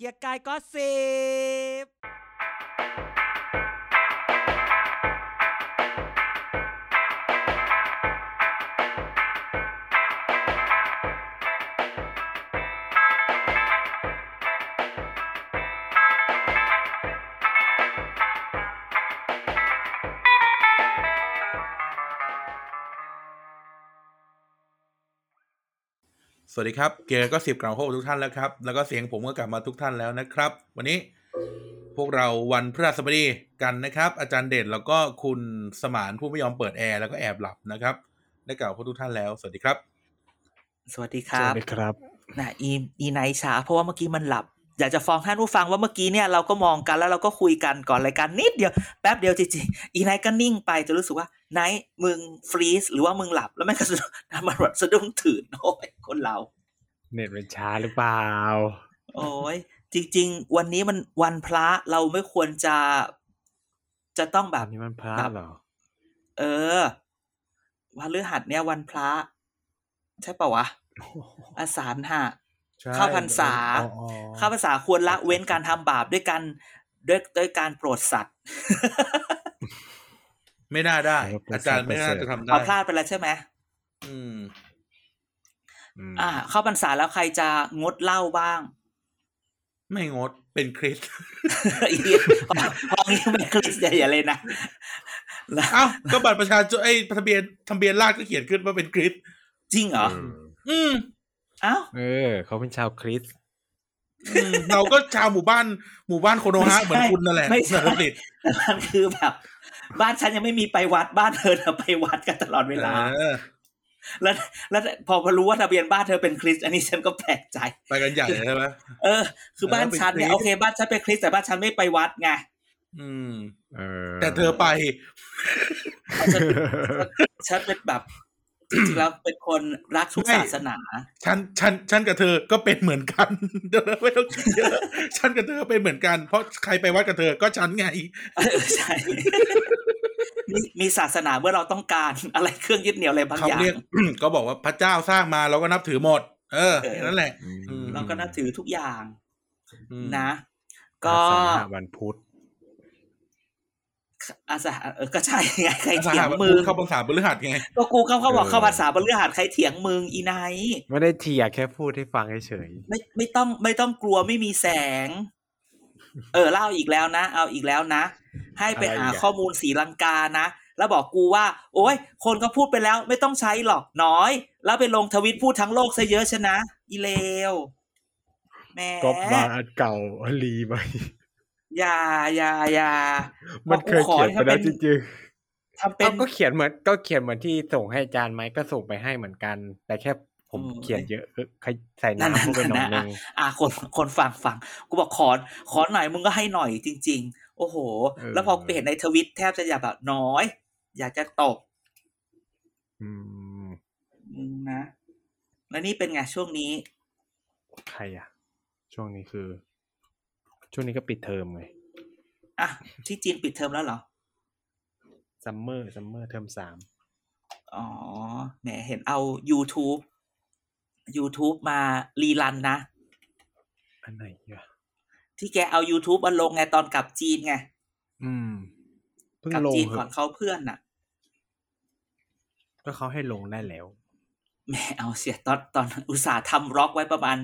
เกียร์กายก็สิบ วัสดีครับเกียร์ก็สิบกล่าวพบกับทุกท่านแล้วครับ แล้วก็เสียงผมก็กลับมาทุกท่านแล้วนะครับ วันนี้พวกเราวันพฤหัสบดีกันนะครับ อาจารย์เด่นแล้วก็คุณสมานผู้ไม่ยอมเปิดแอร์แล้วก็แอบหลับนะครับ ได้กล่าวพบทุกท่านแล้ว สวัสดีครับ สวัสดีคสรัวับสดีครับนะอีอีไนท์ช้าเพราะว่าเมื่อกี้มันหลับ อยากจะฟ้องท่านผู้ฟังว่าเมื่อกี้เนี่ยเราก็มองกันแล้วเราก็คุยกันก่อนรายการนิดเดียวแป๊บเดียวจริงๆอีไนท์ก็นิ่งไปจะรู้สึกว่าไนท์มึงฟรีซหรือว่ามึงหลับแล้วแม่งก็สะดุ้งมันแบบสะดุ้งตื่นโอ้ยคนเรา เน็ตเป็นช้าหรือเปล่า โอ้ยจริง ๆ วันนี้มันวันพระเราไม่ควรจะ จะต้องแบอับนนี้มันพระครับเหรอเออวันฤหัสเนี่ยวันพระ ใช่ปะวะอาสาฬหะใช่ เข้าพรรษาอ๋ออ๋อข้าภาษาควรละเว้นการทำบาปด้วยการด้วยด้วยการโปรดสัตว์ ไม่น่าได้ อาจารย์ไม่น่าจะทำได้เอาพลาดไปแล้วใช่ไหมอืมอืม อ่า เข้าพรรษาแล้วใครจะงดเหล้าบ้าง ไม่งดเป็นคริสต์อีเหี้ยพอพองี้เป็นคริสต์อย่าเลยนะแล้วเอ้าก็บัตรประชาชนไอ้ทะเบียนทะเบียนราษฎร์ก็เขียนขึ้นว่าเป็นคริสต์จริงเหรอเอออืมเอ้าเออเขาเป็นชาวคริสต์อืมเราก็ชาวหมู่บ้านหมู่บ้านโคโนฮะเหมือนคุณนั่นแหละไม่ใช่สารติดแต่มันคือแบบ บ้านฉันยังไม่มีไปวัดบ้านเธอน่ะไปวัดกันตลอดเวลาเออแล้วแล้วพอรู้ว่าทะเบียนบ้านเธอเป็นคริสต์อันนี้ฉันก็แปลกใจ ไปกันใหญ่ใช่ไหมเออ คือบ้านฉันเนี่ยเออเป็นคริสต์โอเค บ้านฉันเป็นคริสต์แต่บ้านฉันไม่ไปวัดไงอืมเออแต่เธอไปฉันฉันเป็นแบบ จริงๆแล้วเป็นคนรักทุกไม่ศาสนา ฉันฉันฉันกับเธอก็เป็นเหมือนกันเดี๋ยวไม่ต้องคิดเยอะฉันกับเธอเป็นเหมือนกัน เพราะใครไปวัดกับเธอก็ฉันไงเออใช่มีมีศาสนาเมื่อเราต้องการอะไรเครื่องยึดเหนี่ยวอะไรบางเขาอย่างเรียกก็บอกว่าพระเจ้าสร้างมาเราก็นับถือหมด เออเออแค่นั่นแหละอืมอืมเราก็นับถือทุกอย่างอืมนะ ก็อาสาฬหะวันพุธ อาสาเออก็ใช่ไงใครสาเถียงหะมึงเข้าภาษาพฤหัสไงก็กูเขาเขาบอกเออเข้าภาษาบริหารใครเถียงมึงอีไนท์ไม่ได้เทียร์แค่พูดให้ฟังเฉยไม่ไม่ต้องไม่ต้องกลัวไม่มีแสง เออเล่าอีกแล้วนะ เอาอีกแล้วนะ ให้ไปหาข้อมูลสีลังกานะแล้วบอกกูว่า โอ้ยคนก็พูดไปแล้ว ไม่ต้องใช้หรอกน้อย แล้วไปลงทวิตพูดทั้งโลกซะเยอะชนะ อีเลวแหม่ๆก็มาอันเก่ารีไป อย่าอย่าอย่ามันเคยเขียนไปแล้วจริงทำๆเป็นเอาก็เขียนเหมือนก็เขียนเหมือนที่ส่งให้อาจารย์ไหมก็ส่งไปให้เหมือนกัน แต่แค่ผมอืมเขียนเยอะเออใครใส่นั่นน้ำเข้าไปหน่อยนั่นนึนะงอะคนคนฟังฟังกูบอกขอขอหน่อยมึงก็ให้หน่อยจริง ๆ โอ้โหเออแล้วพอไปเห็นในทวิตแทบจะอยากแบบน้อย อยากจะตกอืมอืมนะ แล้วนี่เป็นไงช่วงนี้ ใครอะ ช่วงนี้คือ ช่วงนี้ก็ปิดเทอมไงอะที่จีนปิดเทอมแล้วเหรอซัมเมอร์ซัมเมอร์เทอมสามอ๋อแหมเห็นเอา YouTube YouTube มารีรันนะ อันไหนอะที่แกเอา YouTube มาลงไงตอนกลับจีนไง อืม เพิ่งกลับลงจีนเหก่อนอะเขาเพื่อนน่ะก็เขาให้ลงได้แล้ว แหมเอาเสียตอนตอนอุตส่าห์ทำร็อกไว้ประมาณ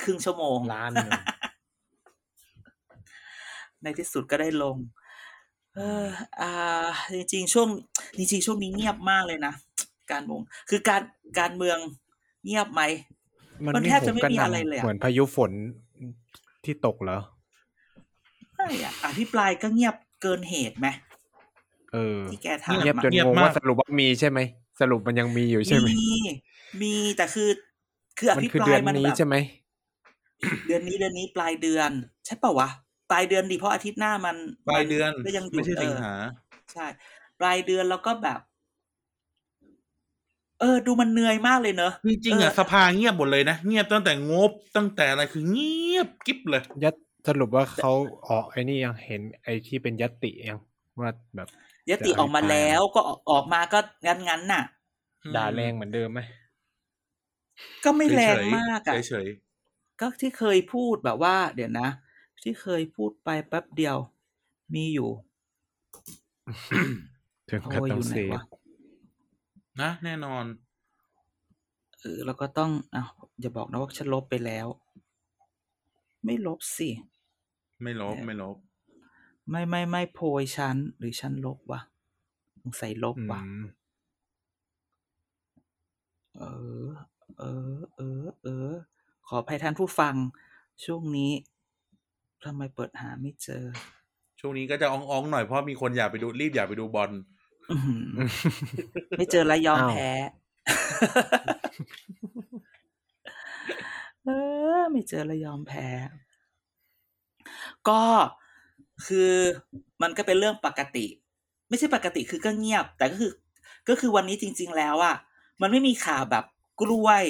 ครึ่งชั่วโมง ล้านหนึ่ง ในที่สุดก็ได้ลง เอออ่า จริง ๆ ช่วงจริงๆช่วงนี้เงียบมากเลยนะการเมืองคือการการเมืองเงียบไหมมันแทบจะไม่มีอะไรเลยอะเหมือนพายุฝนที่ตกเหรอไม่อะอภิปรายก็เงียบเกินเหตุไหมเออที่แกถามเงียบจนเงียบงงมากว่าสรุปว่ามีใช่ไหมสรุปมันยังมีอยู่ใช่ไหมมีมีแต่คือคืออมันภิคือปราเดือยนมันนี้แบบใช่ไหมเดือนนี้เดือนนี้ปลายเดือน ใช่เปล่าวะ ปลายเดือนดีเพราะอาทิตย์หน้ามันปลายเดือนก็ยังอยู่ไม่ใช่สิงหาเออใช่ ปลายเดือนแล้วก็แบบ เออ ดูมันเหนื่อยมากเลยเนอะจริงๆอะสภาเงียบหมดเลยนะเงียบตั้งแต่งบตั้งแต่อะไรคือเงียบกิ๊บเลยยัดสรุปว่าเขาออกไอ้นี่ยังเห็นไอ้ที่เป็นยัตติยังว่าแบบยติออกมาแล้วก็ออกออกมาก็งั้นงั้นๆน่ะ ด่าแรงเหมือนเดิมไหมก็ไม่แรงมากอะเฉยก็ที่เคยพูดแบบว่า เดี๋ยวนะ ที่เคยพูดไปแป๊บเดียว มีอยู่ถึงโอ้กับยต้อองยู่ไหนเซฟวะนะ แน่นอน เออแล้วก็ต้องอะอย่าบอกนะว่าฉันลบไปแล้ว ไม่ลบสิ ไม่ลบไม่ลบ ไม่ไม่ไม่โพยฉัน หรือฉันลบวะสงสัยลบอืวะมเออ เออ เออ เออ ขออภัยท่านผู้ฟัง ช่วงนี้ ทำไมเปิดหาไม่เจอ ช่วงนี้ก็จะอ่องๆหน่อยเพราะมีคนอยากไปดูรีบอยากไปดูบอลอื้อหือไม่เจอแล้วยอมอ้าวแพ้เออไม่เจอแล้วยอมแพ้ ก็คือมันก็เป็นเรื่องปกติ ไม่ใช่ปกติคือก็เงียบ แต่ก็คือ ก็คือวันนี้จริง ๆ แล้วอะมันไม่มีข่าวแบบกล้วย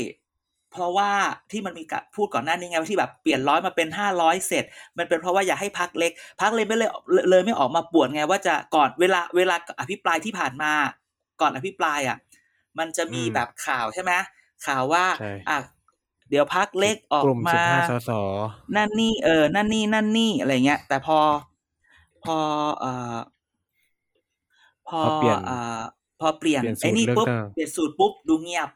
เพราะว่าที่มันมีกะพูดก่อนหน้านี้ไงว่าที่แบบเปลี่ยนร้อยมาเป็นห้าร้อยเสร็จ มันเป็นเพราะว่าอยากให้พักเล็ก พักเลยไม่เลยเลยไม่ออกมาปวดไงว่าจะก่อนเวลาเวลาอภิปรายที่ผ่านมา ก่อนอภิปรายอะ มันจะมีอืมแบบข่าวใช่ไหมข่าวว่าใช่อะเดี๋ยวพักเล็กออกกลุ่มสิบมาห้าสสนั่นนี่เออ นั่นนี่นั่นนี่อะไรเงี้ย แต่พอ พอเอ่อพอพอเปลี่ยนเอ่อพอเปลี่ยนเปลี่ยนสูตรไอ้นี่เลือกปุ๊บตั้งเปลี่ยนสูตรปุ๊บดูเงียบ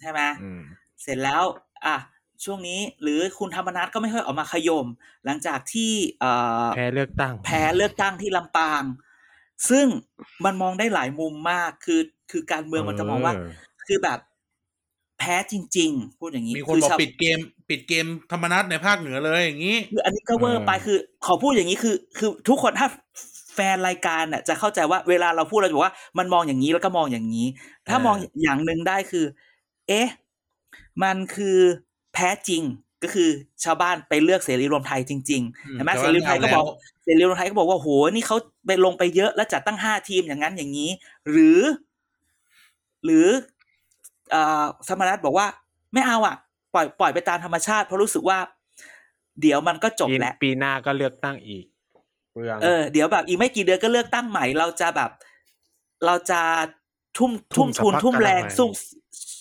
ใช่ไหมอืม เสร็จแล้วอะช่วงนี้หรือคุณธรรมนัฐก็ไม่ค่อยออกมาขยม หลังจากที่เอ่อแพ้เลือกตั้ง แพ้เลือกตั้งที่ลำปาง ซึ่งมันมองได้หลายมุมมากคือคือการเมืองมันจะมองว่าเออคือแบบแพ้จริง ๆ พูดอย่างนี้มีคนบอกชาวปิดเกม ปิดเกมธรรมนัตในภาคเหนือเลยอย่างนี้คืออันนี้ก็เวอร์ไปคือ ขอพูดอย่างนี้คือ คือทุกคนถ้าแฟนรายการน่ะจะเข้าใจว่าเวลาเราพูดเราจะบอกว่ามันมองอย่างนี้แล้วก็มองอย่างนี้ ถ้ามองเอออย่างหนึ่งได้คือ เอ๊ะ มันคือแพ้จริงก็คือชาวบ้านไปเลือกเสรีรวมไทยจริงๆอืมเห็นไหมแต่เสว่ารีรวมไทยก็บอกเอาแล้วเสรีรวมไทยก็บอกว่าโหนี่เขาไปลงไปเยอะแล้วจัดตั้งห้าทีมอย่างนั้นอย่างนี้ หรือ หรือเอ่อสมรัฐบอกว่า ไม่เอาอะ ปล่อยปล่อยไปตามธรรมชาติเพราะรู้สึกว่า เดี๋ยวมันก็จบปีแล้วปีหน้าก็เลือกตั้งอีกเปลืองเออเดี๋ยวแบบอีกไม่กี่เดือนก็เลือกตั้งใหม่ เราจะแบบ เราจะทุ่มทุ่มทุนทุ่มแรงซุ่ม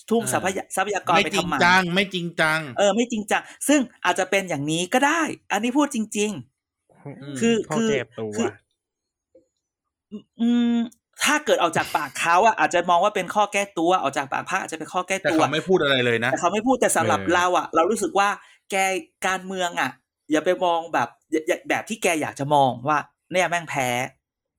ทุ่มทรัพยาทรัพยากรไม่ไปจริทำงใหม่จังไม่จริงจัง เออไม่จริงจัง ซึ่งอาจจะเป็นอย่างนี้ก็ได้ อันนี้พูดจริง ๆ คือข้อคือเก็บตัวคืออืมถ้าเกิดออกจากปากเขาอะอาจจะมองว่าเป็นข้อแก้ตัวออกจากปากพระอาจจะเป็นข้อแก้แต่ตัวเขาไม่พูดอะไรเลยนะแต่เขาไม่พูดแต่สำหรับเออเราอะเรารู้สึกว่าแกการเมืองอะอย่าไปมองแบบอย่าอย่าแบบที่แกอยากจะมองว่า เนี่ยแม่งแพ้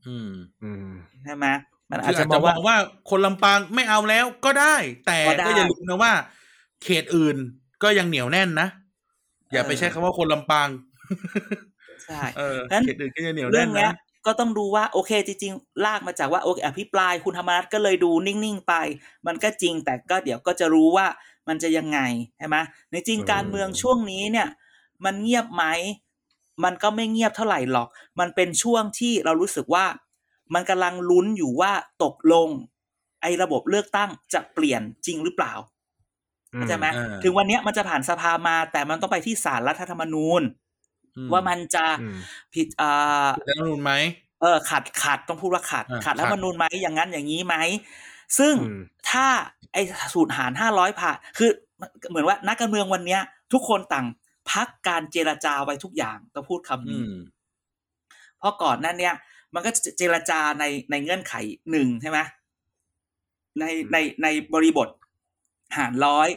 อืมอืมใช่ไหม มันคืออาจอาจะจมจะองมว่าองว่าคนลำปางไม่เอาแล้วก็ได้ แต่ก็ได้ก็อย่าลืมนะว่า เขตอื่นก็ยังเหนียวแน่นนะ อย่าไปเออใช้คำว่าคนลำปางใช่เอองั้นเขตอื่นก็ยังเหนียวเรื่แน่องนเนี้ยนะก็ต้องดูว่าโอเคจริงๆ ลากมาจากว่าโอเคอภิปรายคุณธรรมนัฐก็เลยดูนิ่งๆไป มันก็จริงแต่ก็เดี๋ยวก็จะรู้ว่ามันจะยังไงใช่ไหมในจริงเออการเมืองช่วงนี้เนี่ย มันเงียบไหมมันก็ไม่เงียบเท่าไหร่หรอก มันเป็นช่วงที่เรารู้สึกว่า มันกำลังลุ้นอยู่ว่าตกลง ไอ้ระบบเลือกตั้งจะเปลี่ยนจริงหรือเปล่าเข้าใจไหมเออถึงวันเนี้ยมันจะผ่านสภามา แต่มันต้องไปที่ศาลรัฐธรรมนูญอืว่ามันจะอืมผิดอ่าจะต้องรุนไหมเออขัดขัดต้องพูดว่าขัดอ่าขัดรัฐธรรมขัดนูญไหมอย่างนั้นอย่างนี้ไหมซึ่งอืมถ้าไอ้สูตรหารห้าร้อยผ่านคือเหมือนว่านักการเมืองวันเนี้ย ทุกคนต่างพักการเจรจาไว้ทุกอย่างต้องพูดคำอืนี้มเพราะก่อนหนั้นเนี้ย มันก็จะเจรจาในในเงื่อนไขหนึ่งใช่ไหมในในในบริบทหารร้อย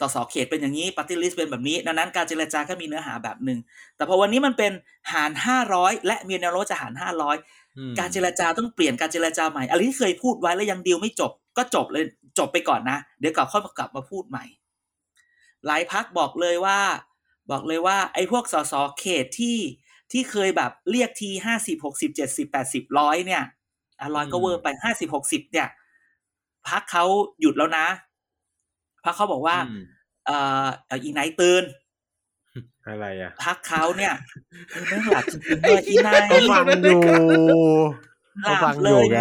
สสเขตเป็นอย่างนี้ปฏิริษีเป็นแบบนี้ ดังนั้นการเจรจาก็มีเนื้อหาแบบหนึ่ง แต่พอวันนี้มันเป็นหารห้าร้อยและมีแนวโน้มจะหารห้าร้อยอืมการเจรจาต้องเปลี่ยนการเจรจาใหม่อะไรที่เคยพูดไว้แล้วยังดีลไม่จบ ก็จบเลยจบไปก่อนนะ เดี๋ยวกลับค่อยมากลับมาพูดใหม่ หลายพักบอกเลยว่า บอกเลยว่า ไอ้พวกสสเขตที่ ที่เคยแบบเรียกทีห้าสิบหกสิบเจ็ดสิบแปดสิบร้อยเนี่ยอะร้อยก็เวอร์ไปห้าสิบหกสิบเนี่ยพักเขาหยุดแล้วนะพักเขาบอกว่าอืมเอ่อเอ่ออีไนท์ตื่นอะไรอะ พักเขาเนี่ยเออไม่หลับจริงๆด้วยอีไนท์ก็ฟังอยู่หก็ลัฟับงเลอยู่ยไง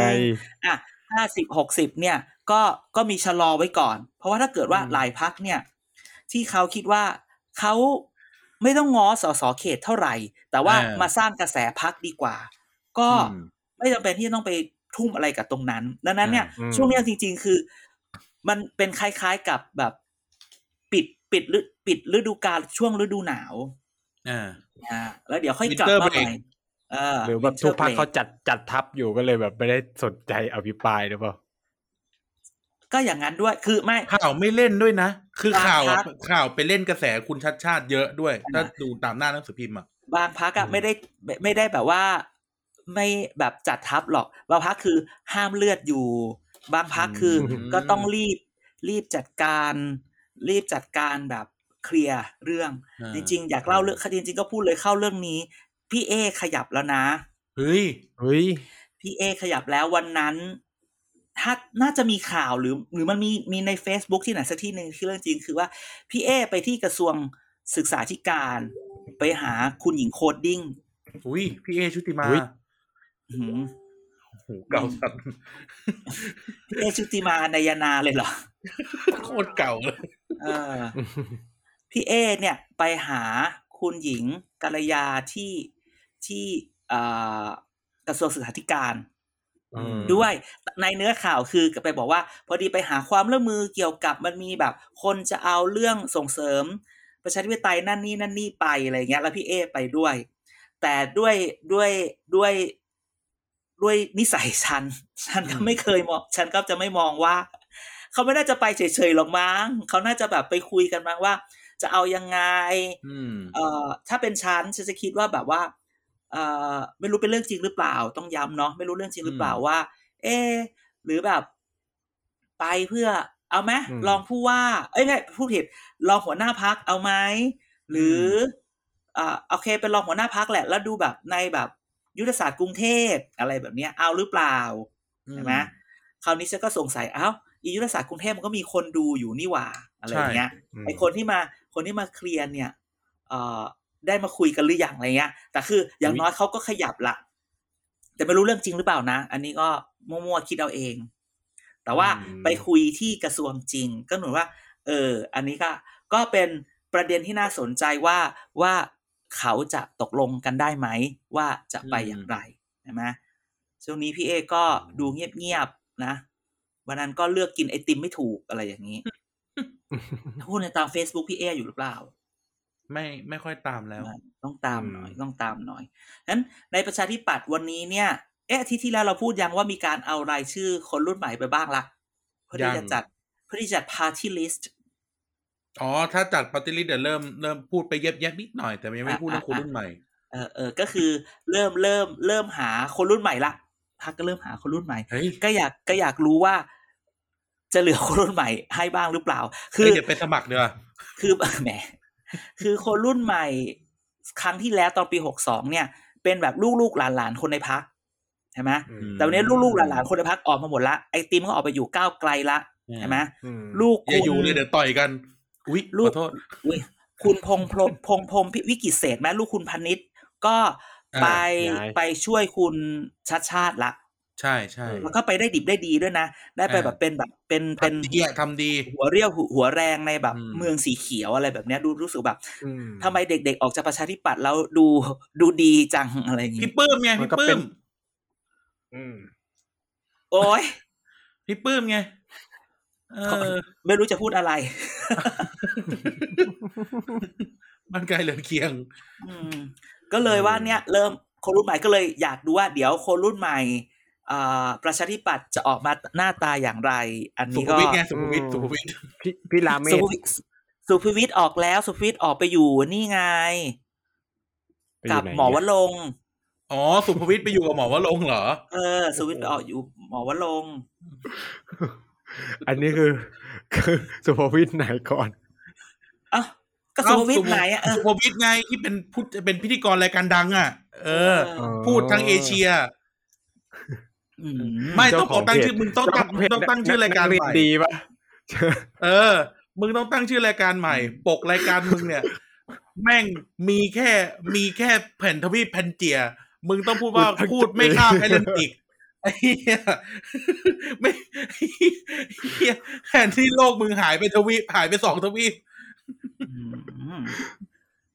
อะห้าสิบหกสิบเนี่ย ก็ก็มีชะลอไว้ก่อน เพราะว่าถ้าเกิดว่าอืมหลายพักเนี่ย ที่เขาคิดว่าเขา ไม่ต้องง้อสสเขตเท่าไหร่ แต่ว่าเออมาสร้างกระแสพักดีกว่า ก็อืมไม่จำเป็นที่จะต้องไปทุ่มอะไรกับตรงนั้น ดังนั้นเนี่ยอืมช่วงเนี้ยจริง ๆ คือ มันเป็นคล้ายๆกับแบบ ปิดปิดฤปิดฤดูกาลช่วงฤดูหนาวอ่าอ่าแล้วเดี๋ยวค่อยกลับ Winter มาใหม่ break เออหรือแบบ winter ทุกพัก break เขาจัดจัดทัพอยู่ก็เลยแบบไม่ได้สนใจอภิปรายหรือเปล่า ก็อย่างนั้นด้วยคือไม่ข่าวไม่เล่นด้วยนะ คือข่าวบางอะพักข่าวไปเล่นกระแสคุณชัดชาติเยอะด้วยอ่าถ้าดูตามหน้าหนังสือพิมพ์อะบางพักอะอืมไม่ได้ไม่ไม่ได้แบบว่า ไม่แบบจัดทัพหรอก บางพักคือห้ามเลือดอยู่ บางพักคืออมก็ต้องรีบรีบจัดการ รีบจัดการแบบเคลียร์เรื่องอ่าจริงๆอยากเล่าเรื่องจริงๆก็พูดเลยเข้าเรื่องนี้ พี่เอขยับแล้วนะเฮ้ยเฮ้ยพี่เอขยับแล้ววันนั้น ถ้าน่าจะมีข่าวหรือ หรือมันมีมีใน Facebook ที่ไหนสักที่หนึ่งที่เรื่องจริงคือว่าพี่เอไปที่กระทรวงศึกษาธิการ ไปหาคุณหญิง coding อุ้ยพี่เอชุติมาอุ๊ยอื้อหือโอ้โหเก่าสัตว์พี่เอชุติมานายนาเลยเหรอโคตรเก่าเลยเออพี่เอเนี่ยไปหาคุณหญิงกัลยาที่ที่เอ่อกระทรวงศึกษาธิการอืม ด้วยในเนื้อข่าวคือไปบอกว่า พอดีไปหาความร่วมมือเกี่ยวกับมันมีแบบ คนจะเอาเรื่องส่งเสริม ประชาธิปไตยนั่นนี่นั่นนี่ไปอะไรเงี้ย แล้วพี่เอไปด้วย แต่ด้วยด้วยด้วยด้วยนิสัยฉัน ฉันก็ไม่เคยมองฉันก็จะไม่มองว่า เขาไม่น่าจะไปเฉยๆหรอกมั้งเขาน่าจะแบบไปคุยกันมั้งว่า จะเอายังไงอืมเอ่อถ้าเป็นฉันฉันจะคิดว่าแบบว่าเอ่อ ไม่รู้เป็นเรื่องจริงหรือเปล่า ต้องย้ำเนาะไม่รู้เรื่องจริงหรือเปล่าอืมว่า เอะหรือแบบ ไปเพื่อ เอาไหมอืมลองผู้ว่า เอ้ยไม่พูดผิดรองหัวหน้าพักเอาไหมหรืออ่าโอเคเป็นรองหัวหน้าพักแหละ แล้วดูแบบในแบบยุทธศาสตร์กรุงเทพอะไรแบบเนี้ย เอาหรือเปล่าใช่ไหมคราวนี้ฉันก็สงสัยเอ้าอียุทธศาสตร์กรุงเทพมันก็มีคนดูอยู่นี่หว่า อะไรอย่างเงี้ยอืมไอคนที่มาคนที่มาเคลียร์เนี่ยเอ่อ ได้มาคุยกันหรือยังอะไรเงี้ย แต่คืออย่างน้อยเขาก็ขยับละแต่ไม่รู้เรื่องจริงหรือเปล่านะ อันนี้ก็มั่วๆคิดเอาเอง แต่ว่าอืมไปคุยที่กระทรวงจริง ก็หนูว่า เออ อันนี้ก็ก็เป็นประเด็นที่น่าสนใจว่าว่าเขาจะตกลงกันได้ไหม ว่าจะไปอย่างไรใช่ไหมช่วงนี้พี่เอก็ดูเงียบๆนะวันนั้นก็เลือกกินไอติมไม่ถูกอะไรอย่างนี้พูดในตาม Facebook พี่เออยู่หรือเปล่า ไม่ไม่ค่อยตามแล้ว ต้องตามหน่อยอืมต้องตามหน่อยนั้นในประชาธิปัตย์วันนี้เนี่ยเอ๊ะอาที่ที่แล้วเราพูดยังว่ามีการเอารายชื่อคนรุ่นใหม่ไปบ้างละเพื่อที่ยัจะงจัดเพื่อที่จะจัด party list อ๋อ ถ้าจัดปฏิริษีเดี๋ยวเริ่มเริ่มพูดไปเย็บๆนิดหน่อย แต่ยังไม่พูดเรื่องคนรุ่นใหม่เออเออก็คือเริ่มเริ่มเริ่มหาคนรุ่นใหม่ละพักก็เริ่มหาคนรุ่นใหม่เฮ้ยก็อยากก็อยากรู้ว่า จะเหลือคนรุ่นใหม่ให้บ้างหรือเปล่า คืเฮ้ยอเดี๋ยวไปสมัครเดี๋ยวาคือแหม คือคนรุ่นใหม่ครั้งที่แล้วตอนปีหกสองเนี่ย เป็นแบบลูกๆหลานๆคนในพักใช่ไหมอืมแต่วันนี้ลูกๆหลานๆคนในพักออกมาหมดละไอติมก็ออกไปอยู่ก้าวไกลละใช่ไหมอืมลูกอย่าคุณอยู่เลยเดี๋ยวต่อยกันอุ้ยลูขกอโทษอุ๊ยคุณพงษ์พรหมพงษ์พรหมวิกิตเศษแม่ลูกคุณพนิษฐ์ก็อ่าไปย้ายไปช่วยคุณชัดชาติละ ใช่ใช่แล้วก็ไปได้ดิบได้ดีด้วยนะ ได้ไปอ่าแบบเป็นแบบเป็นเป็นทำดีอะทำดี หัวเรี่ยวหัวแรงในแบบอืมเมืองสีเขียวอะไรแบบเนี้ยดูรู้สึกแบบอืมทำไมเด็กๆออกจากประชาธิปัตย์แล้วดูดูดีจังอะไรอย่างพี่งี้ปื้มไงมันพี่ก็ปื้เป็มนอืมโอ้ยพี่ปื้มไงเออไม่รู้จะพูดอะไร มันไกลเหลือเคียงอืมก็เลยว่าเนี่ย เริ่มคนรุ่นใหม่ก็เลยอยากดูว่า เดี๋ยวคนรุ่นใหม่อ่า ประชาธิปัตย์จะออกมาหน้าตาอย่างไร อันสุนี้ภก็วิทย์ไงสุภวิทย์อืมสุภวิทย์พี่พี่ราเมสุศภวิทย์สุภวิทย์ออกแล้วสุภวิทย์ออกไปอยู่นี่ไงไปอยู่กับไหนหมอวเนี่ยลงค์อ๋อ สุภวิทย์ไปอยู่กับหมอวะลงค์เหรอ เออ สุภวิทย์ไปออกอยู่หมอวลงค์อันนี้คือ คือสุภวิทย์ไหนก่อนอะก็สุภวิทย์ไหนอะเออสุภวิทย์ไงที่เป็นพูดเป็นพิธีกรรายการดัง อะ เออเออพูดทั้งเอเชียอืม ไม่เจ้าต้องบอกตั้งของเพจชื่อมึงต้องตั้งเจ้าขเพจต้องตั้งชื่อรายการนัเนใหม่ดีปะเออ มึงต้องตั้งชื่อรายการใหม่ ปกรายการมึงเนี่ย แม่งมีแค่มีแค่แผ่นทวีปแผ่นเจีย มึงต้องพูดว่าพูดไม่ข้ามแอตแลนติกไอ้เหี้ยไม่เหี้ยแผ่นที่โลกมึงหายไปทวีปหายไปสองทวีปอื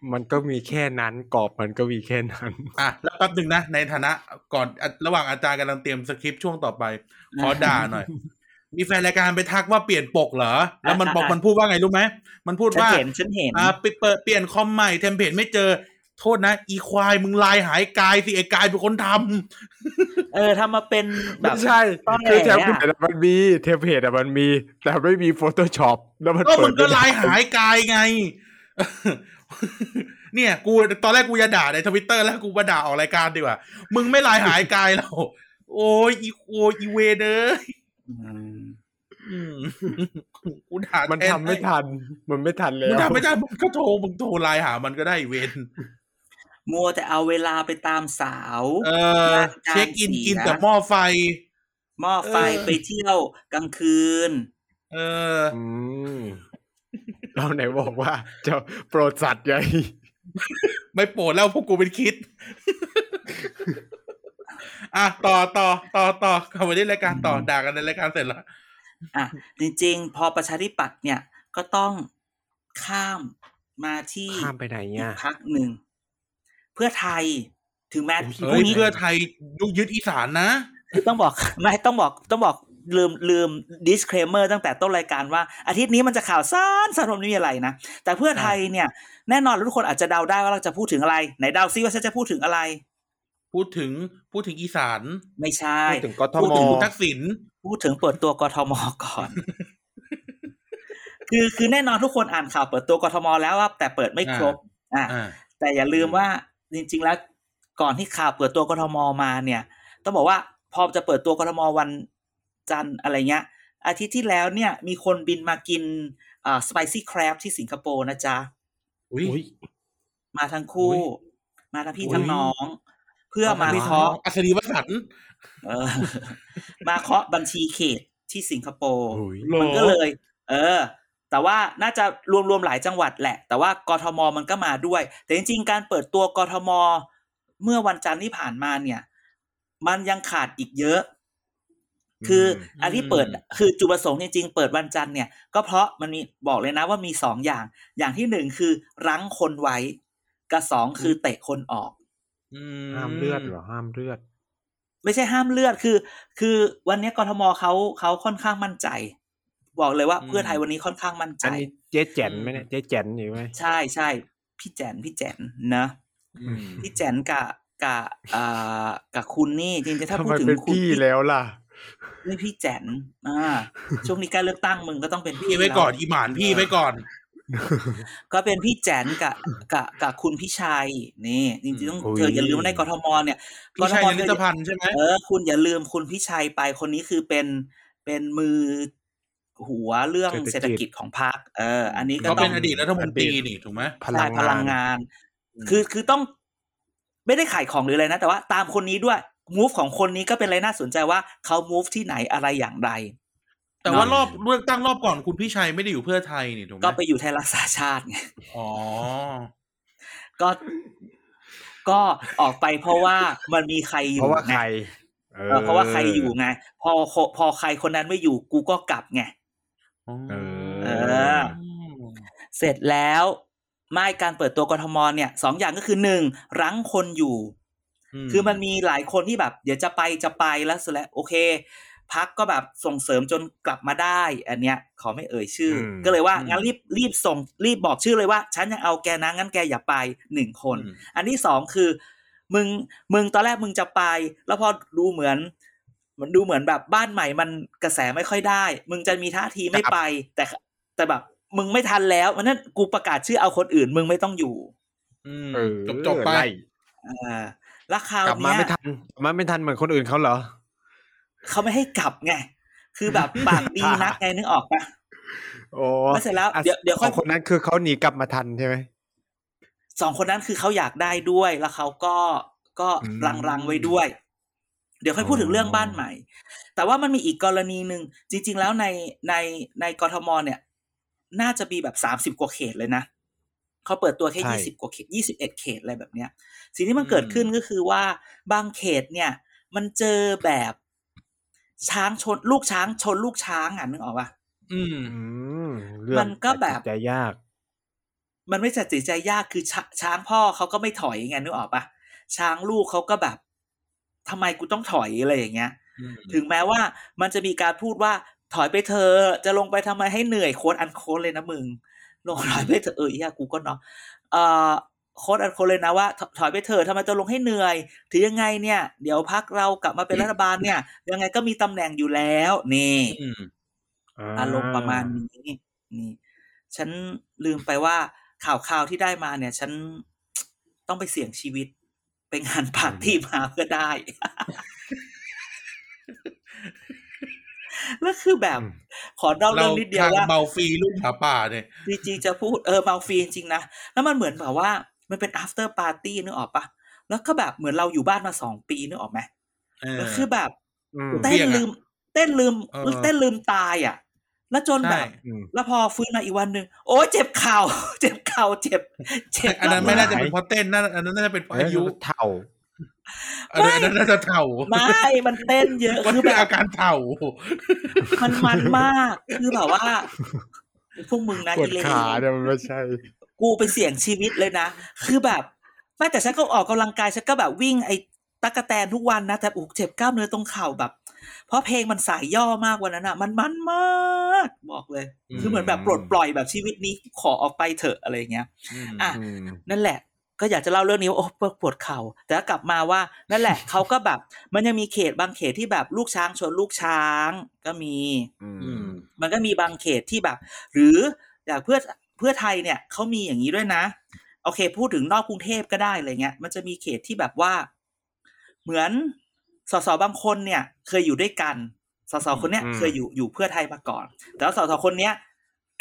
มมันก็มีแค่นั้นกรอบมันก็มีแค่นั้นอะแล้วแป๊บหนึ่งนะในฐานะก่อนอะระหว่างอาจารย์กำลังเตรียมสคริปต์ช่วงต่อไปขอด่าหน่อย มีแฟนรายการไปทักว่าเปลี่ยนปกเหรอ แล้วมันอ่าบอกอ่ามัมันพูดว่าไงรู้ไหมมันพูดฉันว่าเห็นฉันเห็นอ่าไปเปิดเปลี่ยนคอมใหม่เทมเพลตไม่เจอโทษนะ อีควายมึงลายหายกายสิไอ้กายเป็นคนทำเออทำมาเป็นแบไม่บใช่ตอนไหนคือเทมอะเพลตมันมีเทมเพลตอะมันมี แต่ไม่มี Photoshop แล้วมันก็เปิมึดงก็ไม่ได้ลายหายกายไง เนี่ย กูตอนแรกกูจะด่าในทวิตเตอร์แล้วกูมาด่าออกรายการดีกว่า มึงไม่ลายหายกายแล้วโอ้ยอีโอยอีเวเดอร์อืมอืมกูด่ามันแททำไม่ทัน มันไม่ทันแล้มึงวทำไม่ได้มึงก็โทรมึงโทรไลน์หามันก็ได้เวนมัวแต่เอาเวลาไปตามสาว เออเช็คอินกินแต่หม้อไฟ หม้อไฟเออไปเที่ยวกลางคืน เอออืม เราไหนบอกว่าจะโปรดสัตว์ใหญ่ไม่โปรดแล้วพวกกูเป็นคิด อะต่อต่อต่อต่อกลับมาที่รายการต่อด่ากันในรายการเสร็จแล้วอะจริง ๆ พอประชาธิปัตย์เนี่ยก็ต้องข้ามมาที่ข้ามไปไหนอีเนี่ยกพักหนึ่ง เพื่อไทยถึงแม้เฮ้พรุ่ยงนี้เพื่อไทยยุยึดอีสานนะคือต้องบอกไม่ต้องบอกต้องบอก ลืมลืม disclaimer ตั้งแต่ต้นรายการว่าอาทิตย์นี้มันจะข่าวสั้นสั้นไม่มีอะไรนะ แต่เพื่อไทยเนี่ย แน่นอนทุกคนอาจจะเดาได้ว่าเราจะพูดถึงอะไร ไหนเดาซิว่าฉันจะพูดถึงอะไร พูดถึงพูดถึงอีสานไม่ใช่ พูดถึงกทพูดมถึงทักษิณพูดถึงเปิดตัวกทมก่อน คือคือแน่นอนทุกคนอ่านข่าวเปิดตัวกทมแล้วว่าแต่เปิดไม่ครบ อ่าอ่าแต่อย่าลืมว่าจริง ๆ แล้วก่อนที่ข่าวเปิดตัวกทมมาเนี่ย ต้องบอกว่าพอจะเปิดตัวกทมวัน จันทร์อะไรเงี้ย อาทิตย์ที่แล้วเนี่ย มีคนบินมากินอ่าสไปซี่คร b ที่สิงคโปร์นะจ๊ะอุ้ยอุ๊ยมาทั้งคู่อุ๊ยมาทั้งพี่อุ๊ยทั้งน้อง เพื่อมามีเคาะอัศนีวสันต์เออมาเคาะบัญชีเขตที่สิงคโปร์โอ้ยหรอมันก็เลย เออ แต่ว่าน่าจะรวมรวมหลายจังหวัดแหละ แต่ว่ากทมมันก็มาด้วย แต่จริงๆ การเปิดตัวกทม เมื่อวันจันทร์ที่ผ่านมาเนี่ย มันยังขาดอีกเยอะ คืออันที่เปิดคือจุดประสงค์จริงๆเปิดวันจันทร์เนี่ย ก็เพราะมันมีบอกเลยนะว่ามีสองอย่าง อย่างที่หนึ่งคือรั้งคนไว้กับสองคือเตะคนออกอืห้ามเลือดเหรอห้ามเลือด ไม่ใช่ห้ามเลือดคือ คือวันนี้กทมเขาเขาค่อนข้างมั่นใจ บอกเลยว่าเพื่อไทยวันนี้ค่อนข้างมั่นใจอันนี้เจ๊แจนไหมเนี่ยเจ๊แจนอยู่ไหมใช่ใช่พี่แจนพี่แจนนะอืมพี่แจนกับกับอ่ากับคุณนี่จริงๆถ้าทำพูไมดถึงเป็นคุณพี่แล้วล่ะ นี่พี่แจนอ่าช่วงนี้ใกล้เลือกตั้งมึงก็ต้องเป็นพี่ไว้ก่อนอีหมานพี่ไว้ก่อน ก็เป็นพี่แจนกับกับกับคุณพี่ชัยนี่จริงๆต้องโอ้ยเธออย่าลืมว่าในกทมเนี่ยพี่ชัยกทมยนิตพันธ์ใช่ไหมเออคุณอย่าลืมคุณพี่ชัยไปคนนี้คือเป็นเป็นมือหัวเรื่องเศรษฐกิจของพรรคเออ อันนี้ก็เขาต้เป็อนงอดีตรัฐมนตรีนี่ถูกไหมพลัใช่งพลังงานงาน คือคือต้อง ไม่ได้ขายของหรืออะไรนะ แต่ว่าตามคนนี้ด้วย move ของคนนี้ก็เป็นอะไรน่าสนใจว่าเขา move ที่ไหนอะไรอย่างไร แต่ว่ารอบเลือกตั้งรอบก่อนคุณพี่ชัยไม่ได้อยู่เพื่อไทยนี่ถูกไหมก็ไปอยู่ไทยรักษาชาติไงอ๋อก็ก็ออกไปเพราะว่ามันมีใครอยู่เพราะว่าใครไงเออเพราะว่าใครอยู่ไง พอพอใครคนนั้นไม่อยู่กูก็กลับไงเออเออ เสร็จแล้วไม่การเปิดตัวกทมเนี่ยสองอย่างก็คือหนึ่งรั้งคนอยู่ คือมันมีหลายคนที่แบบ เดี๋ยวจะไปจะไปแล้วสุดแล้วโอเค พักก็แบบส่งเสริมจนกลับมาได้ อันเนี้ยขอไม่เอ่ยชื่ออมก็เลยว่าอืมงั้นรีบรีบส่งรีบบอกชื่อเลยว่า ฉันยังเอาแกนะงั้นแกอย่าไปหนึ่งคนอืมอันที่สองคือ มึงมึงตอนแรกมึงจะไป แล้วพอดูเหมือนมันดูเหมือนแบบบ้านใหม่มันกระแสไม่ค่อยได้ มึงจะมีท่าทีไม่ไป แต่แต่แบบ มึงไม่ทันแล้วมันนั้นกูประกาศชื่อเอาคนอื่น มึงไม่ต้องอยู่อืมเออจบจบไป ไล่อ่าแล้วคราวกลับมาเนี้ยไม่ทันกลับมาไม่ทันเหมือนคนอื่นเขาเหรอเขาไม่ให้กลับไง คือแบบปากดีนักไงนึกออกปะโอ้แล้วเสร็จแล้วอะเดี๋ยวเดี๋ยวสค่ออยงคนนั้นคือเขาหนีกลับมาทันใช่ไหมสองคนนั้นคือเขาอยากได้ด้วยแล้วเขาก็ก็อืมรังรังๆไว้ด้วย เดี๋ยวค่อยพูดถึงเรื่องบ้านใหม่ แต่ว่ามันมีอีกกรณีหนึ่งจริง ๆ แล้วในในในกทมเนี่ย น่าจะมีแบบสามสิบกว่าเขตเลยนะ เขาเปิดตัวแค่ยี่สิบกว่าเขตยี่สิบเอ็ดเขตอะไรแบบเนี้ย สิ่งที่มันเกิดขึ้นก็คือว่าบางเขตเนี่ย มันเจอแบบช้างชนลูกช้างชนลูกช้างอะนึกออกปะอืมอืมเรื่องมันก็แบบตัดสินใจยาก มันไม่ตัดสินใจยากคือชช้างพ่อเขาก็ไม่ถอยไงนึกออกปะช้างลูกเขาก็แบบทำไมกูต้องถอยอะไรอย่างเงี้ยอืมถึงแม้ว่ามันจะมีการพูดว่าถอยไปเธอะจะลงไปทำไมให้เหนื่อยโค้ดอันโค้ดเลยนะมึง ลงถอยไปเถอะเออเฮียกูก็เนาะเอ่อ quote unquote เลยนะว่าถถอยไปเถอะทำไมจะลงให้เหนื่อย ถือยังไงเนี่ย เดี๋ยวพักเรากลับมาเป็นรัฐบาลเนี่ย ยังไงก็มีตำแหน่งอยู่แล้วนี่อืมอารมณ์ประมาณนี้นี่ ฉันลืมไปว่าข่าวข่าวที่ได้มาเนี่ย ฉันต้องไปเสี่ยงชีวิตไปงานปาร์ตี้มาเพื่อได้ แล้วคือแบบอืมขอเล่าเราเรื่องนิดเดียวทางว่าเบาฟรีลูกหมาป่าเนี่ยจริงๆจะพูดเออเมาฟรีจริงๆนะแล้วมันเหมือนแบบว่ามันเป็น after party นึกออกปะแล้วก็แบบเหมือนเราอยู่บ้านมาสองปีนึกออกไหมเออแล้วคือแบบอืมเต้เบี้นยงอะลืม เต้นลืมเออเต้นลืมตายอะ แล้วจนแบใช่บอืมแล้วพอฟื้นมาอีกวันหนึ่งโอ้ยเจ็บเข่า เจ็บเข่าเจ็บ เจ็บอันนั้นไม่น่าจะหายเป็นเพราะเต้นน่าอันนั้นน่าจะเป็นเพราะเอ้ยอายุเท่า อันนั้นอันนั้นน่าจะเถ่าไม่มันเต้นเยอะมันคือเป็แบนบอาการเถ่า มันมันมากคือแบบว่าพวกมึงนะปวดอีเลขาเนี่ยมันไม่ใช่ กูไปเสี่ยงชีวิตเลยนะ คือแบบไม่แต่ฉันก็ออกกำลังกายฉันก็แบบวิ่งไอ้ตะกะแตนทุกวันนะแต่อุกเจ็บกล้ามเนื้อตรงเข่าแบบ เพราะเพลงมันสายย่อมากวันนั้นอะ มันมันมากบอกเลยอืมคือเหมือนแบบปลดปล่อยแบบชีวิตนี้ขอออกไปเถอะอะไรเงี้ย อะอืมนั่นแหละ ก็อยากจะเล่าเรื่องนี้ว่าโอ้ปวดเข่า แต่ก็กลับมาว่านั่นแหละเขาก็แบบ มันยังมีเขตบางเขตที่แบบลูกช้างชนลูกช้างก็มี อืมอืมมันก็มีบางเขตที่แบบ หรืออย่างเพื่อเพื่อไทยเนี่ยเขามีอย่างนี้ด้วยนะ โอเค พูดถึงนอกกรุงเทพก็ได้อะไรเงี้ย มันจะมีเขตที่แบบว่า เหมือนสสบางคนเนี่ย เคยอยู่ด้วยกันสสคนเนี้ยอืมเคยอยู่อยู่เพื่อไทยมาก่อน แต่ว่าสสคนเนี้ย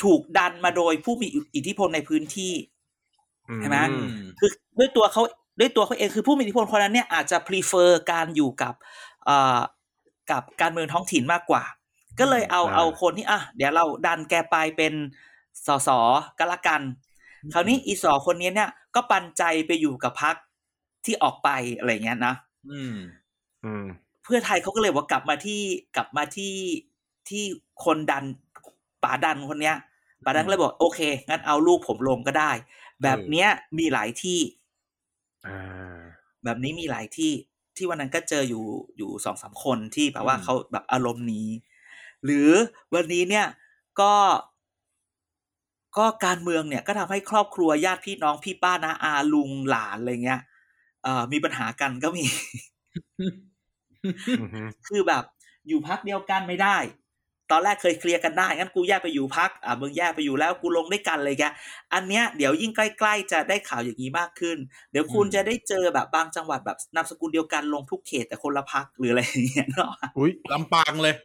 ถูกดันมาโดยผู้มีอิทธิพลในพื้นที่ ใช่ไหมอืคือด้วยตัวเขาด้วยตัวเขาเองคือผู้มีอิทธิพลคนนั้นเนี่ยอาจจะ prefer การอยู่กับเอ่อกับการเมืองท้องถิ่นมากกว่า ก็เลยเอาอ่าเอาคนที่อะเดี๋ยวเราดันแกไปเป็นสสก็และกัน คราวนี้อีสอคนนี้เนี่ย ก็ปันใจไปอยู่กับพักที่ออกไปอะไรเงี้ยนะอืม อืม เพื่อไทยเขาก็เลยว่ากลับมาที่กลับมาที่ที่คนดันป๋าดันคนเนี้ยป๋าดันก็เลยบอกโอเคงั้นเอาลูกผมลงก็ได้ แบบเนี้ยมีหลายที่อ่าแบบนี้มีหลายที่ที่วันนั้นก็เจออยู่อยู่สองสามคนที่แบบว่าอืมเขาแบบอารมณ์นี้ หรือวันนี้เนี่ยก็ก็การเมืองเนี่ยก็ทำให้ครอบครัวญาติพี่น้องพี่ป้านาอาลุงหลานอะไรเงี้ยเอ่อมีปัญหากันก็มีอือฮึคือแบบอยู่พักเดียวกันไม่ได้ ตอนแรกเคยเคลียร์กันได้งั้นกูแยกไปอยู่พักอะมึงแยกไปอยู่แล้วกูลงด้วยกันเลยแกอันเนี้ยเดี๋ยวยิ่งใกล้ ๆ จะได้ข่าวอย่างนี้มากขึ้น เดี๋ยวคุณอืมจะได้เจอแบบบางจังหวัดแบบนามสกุลเดียวกันลงทุกเขตแต่คนละพักหรืออะไรอย่างเงี้ยเนาะอุ้ยลำปางเลย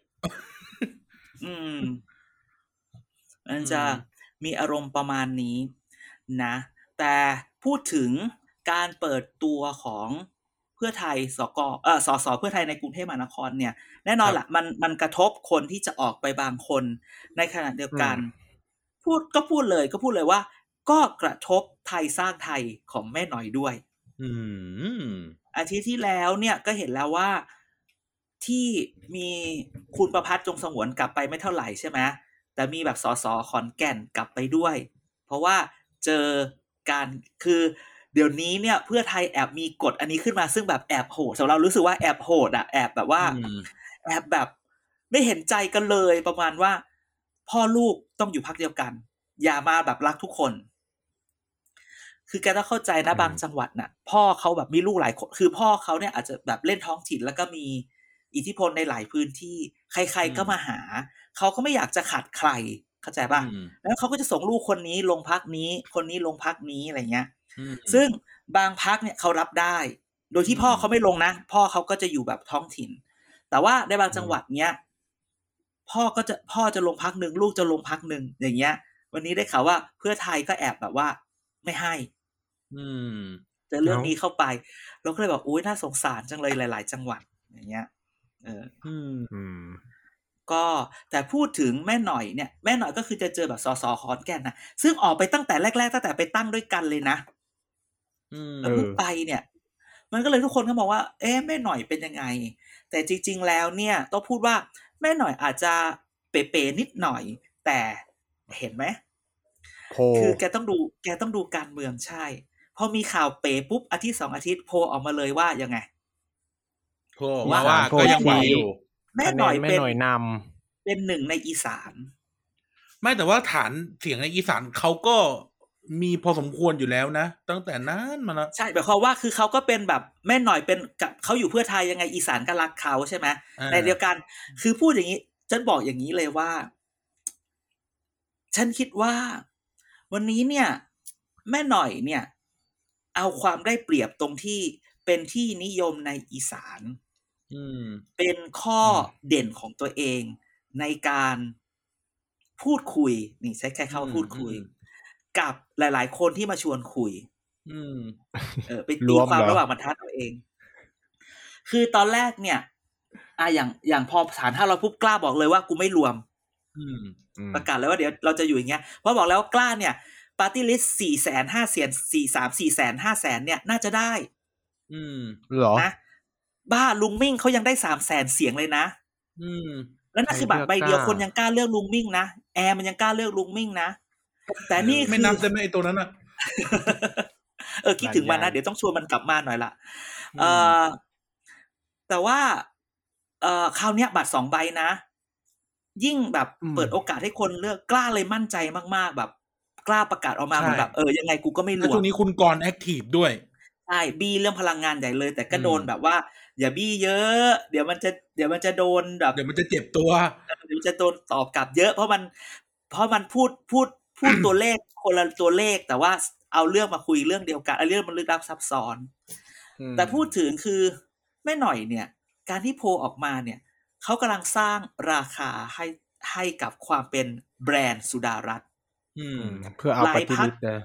อืมมันจะอืมมีอารมณ์ประมาณนี้นะ แต่พูดถึงการเปิดตัวของเพื่อไทยสกเออสสเพื่อไทยในกรุงเทพมหานครเนี่ยแน่นอนละมันมันกระทบคนที่จะออกไปบางคนในขณะเดียวกัน พูดก็พูดเลยก็พูดเลยว่า ก็กระทบไทยสร้างไทยของแม่หน่อยด้วย อืมอาทิตย์ที่แล้วเนี่ยก็เห็นแล้วว่าที่มีคุณประพัฒน์จงสงวนกลับไปไม่เท่าไหร่ใช่ไหมแต่มีแบบสสขอนแก่นกลับไปด้วย เพราะว่าเจอการคือ เดี๋ยวนี้เนี่ยเพื่อไทยแอบมีกฎอันนี้ขึ้นมาซึ่งแบบแอบโหดสำหรับเรารู้สึกว่าแอบโหดอะแอบแบบว่าอืมแอบแบบ ไม่เห็นใจกันเลยประมาณว่า พ่อลูกต้องอยู่พักเดียวกัน อย่ามาแบบรักทุกคน คือแกต้องเข้าใจนะอืมบางจังหวัดน่ะ พ่อเขาแบบมีลูกหลายคน คือพ่อเขาเนี่ยอาจจะแบบเล่นท้องถิ่นแล้วก็มีอิทธิพลในหลายพื้นที่ ใคร ๆก็มาหา เขาก็ไม่อยากจะขาดใคร เข้าใจป่ะอืมแล้วเขาก็จะส่งลูกคนนี้ลงพักนี้ คนนี้ลงพักนี้อะไรเงี้ยอืม ซึ่งบางพักเนี่ยเขารับได้ โดยที่พ่อเขาไม่ลงนะ พ่อเขาก็จะอยู่แบบท้องถิ่น แต่ว่าในบางจังหวัดเนี้ยพ่อก็จะพ่อจะลงพักหนึ่งลูกจะลงพักหนึ่งอย่างเงี้ย วันนี้ได้ข่าวว่าเพื่อไทยก็แอบแบบว่า ไม่ให้ อืมเจอเรื่องเอ้านี้นี้เข้าไปเราก็เลยแบบอุ้ยน่าสงสารจังเลยหลาย ๆ จังหวัดอย่างเงี้ย เอออืมอืมก็แต่พูดถึงแม่หน่อยเนี่ยแม่หน่อยก็คือจะเจอแบบสสขอนแก่นนะซึ่งออกไปตั้งแต่แรก ๆ ตั้งแต่ไปตั้งด้วยกันเลยนะอืม แล้วเพิ่งไปเนี่ย มันก็เลยทุกคนก็มองว่า เอ๊ะแม่หน่อยเป็นยังไง แต่จริง ๆ แล้วเนี่ย ต้องพูดว่าแม่หน่อยอาจจะเป๋ๆนิดหน่อย แต่เห็นไหมโพคือแกต้องดูแกต้องดูการเมืองใช่พอมีข่าวเป๋ปุ๊บอาทิตย์สองอาทิตย์โพลออกมาเลยว่ายังไงโทรมาว่าก็ยังไหวอยู่แม่คะหแนน่อนยแม่เป็นหน่อยนเป็นหนึ่งในอีสาน ไม่แต่ว่าฐานเสียงในอีสานเขาก็ มีพอสมควรอยู่แล้วนะ ตั้งแต่นั้นมาแล้วใช่หมายความว่าคือเขาก็เป็นแบบแม่หน่อยเป็นกับเขาอยู่เพื่อไทยยังไงอีสานก็รักเขาใช่ไหมอ่าในเดียวกัน คือพูดอย่างนี้ ฉันบอกอย่างนี้เลยว่า ฉันคิดว่า วันนี้เนี่ย แม่หน่อยเนี่ย เอาความได้เปรียบตรงที่เป็นที่นิยมในอีสานอืมเป็นข้อเด่นของตัวเองในการพูดคุย นี่ใช้แค่คำว่าพูดคุยอืม กับหลาย ๆ คนที่มาชวนคุย อืม เออไปรตีวมความเหรอระหว่างบรรทัดเอาเอง คือตอนแรกเนี่ยอะอย่างอย่างพอฐานถ้าเราปุ๊บกล้าบอกเลยว่ากูไม่รวมอืมอืมประกาศเลยว่าเดี๋ยวเราจะอยู่อย่างเงี้ยเพราะบอกแล้วว่ากล้าเนี่ยปาร์ตี้ลิสสี่แสนห้าแสนสี่สามสี่แสนห้าแสนเนี่ยน่าจะได้ อืมเหรอนะบ้าลุงมิ่งเขายังได้สามแสนเสียงเลยนะ อืม แล้วนั่นคือบัตรใครใบเลือกเดียวกล้าคนยังกล้าเลือกลุงมิ่งนะแอร์มันยังกล้าเลือกลุงมิ่งนะ แต่นี่คือไม่นับได้ไหมไอ้ตัวนั้นอะเออคิดถึงมันนะหลายอย่างเดี๋ยวต้องชวนมันกลับมาหน่อยละอืมเออแต่ว่า เออคราวเนี้ยบัตรสองใบนะ ยิ่งแบบเปิดโอกาสให้คนเลือกกล้าเลยมั่นใจมากๆ แบบ กล้าประกาศออกมาเหมือนแบบเออยังไงกูก็ไม่รแล้ววช่วมงนี้คุณกร active ด้วยใช่บี้เรื่องพลังงานใหญ่เลย แต่ก็อืมโดนแบบว่า อย่าบี้เยอะ เดี๋ยวมันจะเดี๋ยวมันจะโดนแบบ เดี๋ยวมันจะเจ็บตัว เดี๋ยวจะโดนตอบกลับเยอะ เพราะมัน เพราะมันพูดพูด พูดตัวเลขคนละตัวเลขแต่ว่าเอาเรื่องมาคุยเรื่องเดียวกันเอาเรื่องมันลึกลับซับซ้อนอืมแต่พูดถึงคือแม่หน่อยเนี่ย การที่โพลออกมาเนี่ยเขากำลังสร้างราคาให้ให้กับความเป็นแบรนด์สุดารัตน์อือืมมเพื่อเอาหลาปยฏิพรรคริษนะ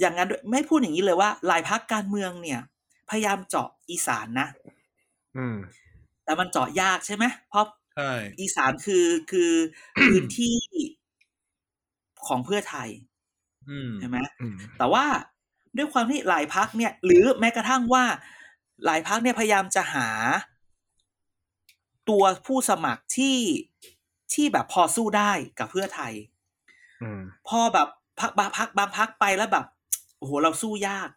อย่างนั้นด้วยไม่พูดอย่างนี้เลยว่าหลายพักการเมืองเนี่ย พยายามเจาะอีสานนะอืมแต่มันเจาะยากใช่ไหมเพราะใช่อีสานคือคือพื้นที่ ของเพื่อไทยอืมใช่ไหมอืมแต่ว่าด้วยความที่หลายพักเนี่ย หรือแม้กระทั่งว่าหลายพักเนี่ยพยายามจะหา ตัวผู้สมัครที่ที่แบบพอสู้ได้กับเพื่อไทยอืมพอแบบพักบางพักบางพักไปแล้วแบบโอ้โหเราสู้ยาก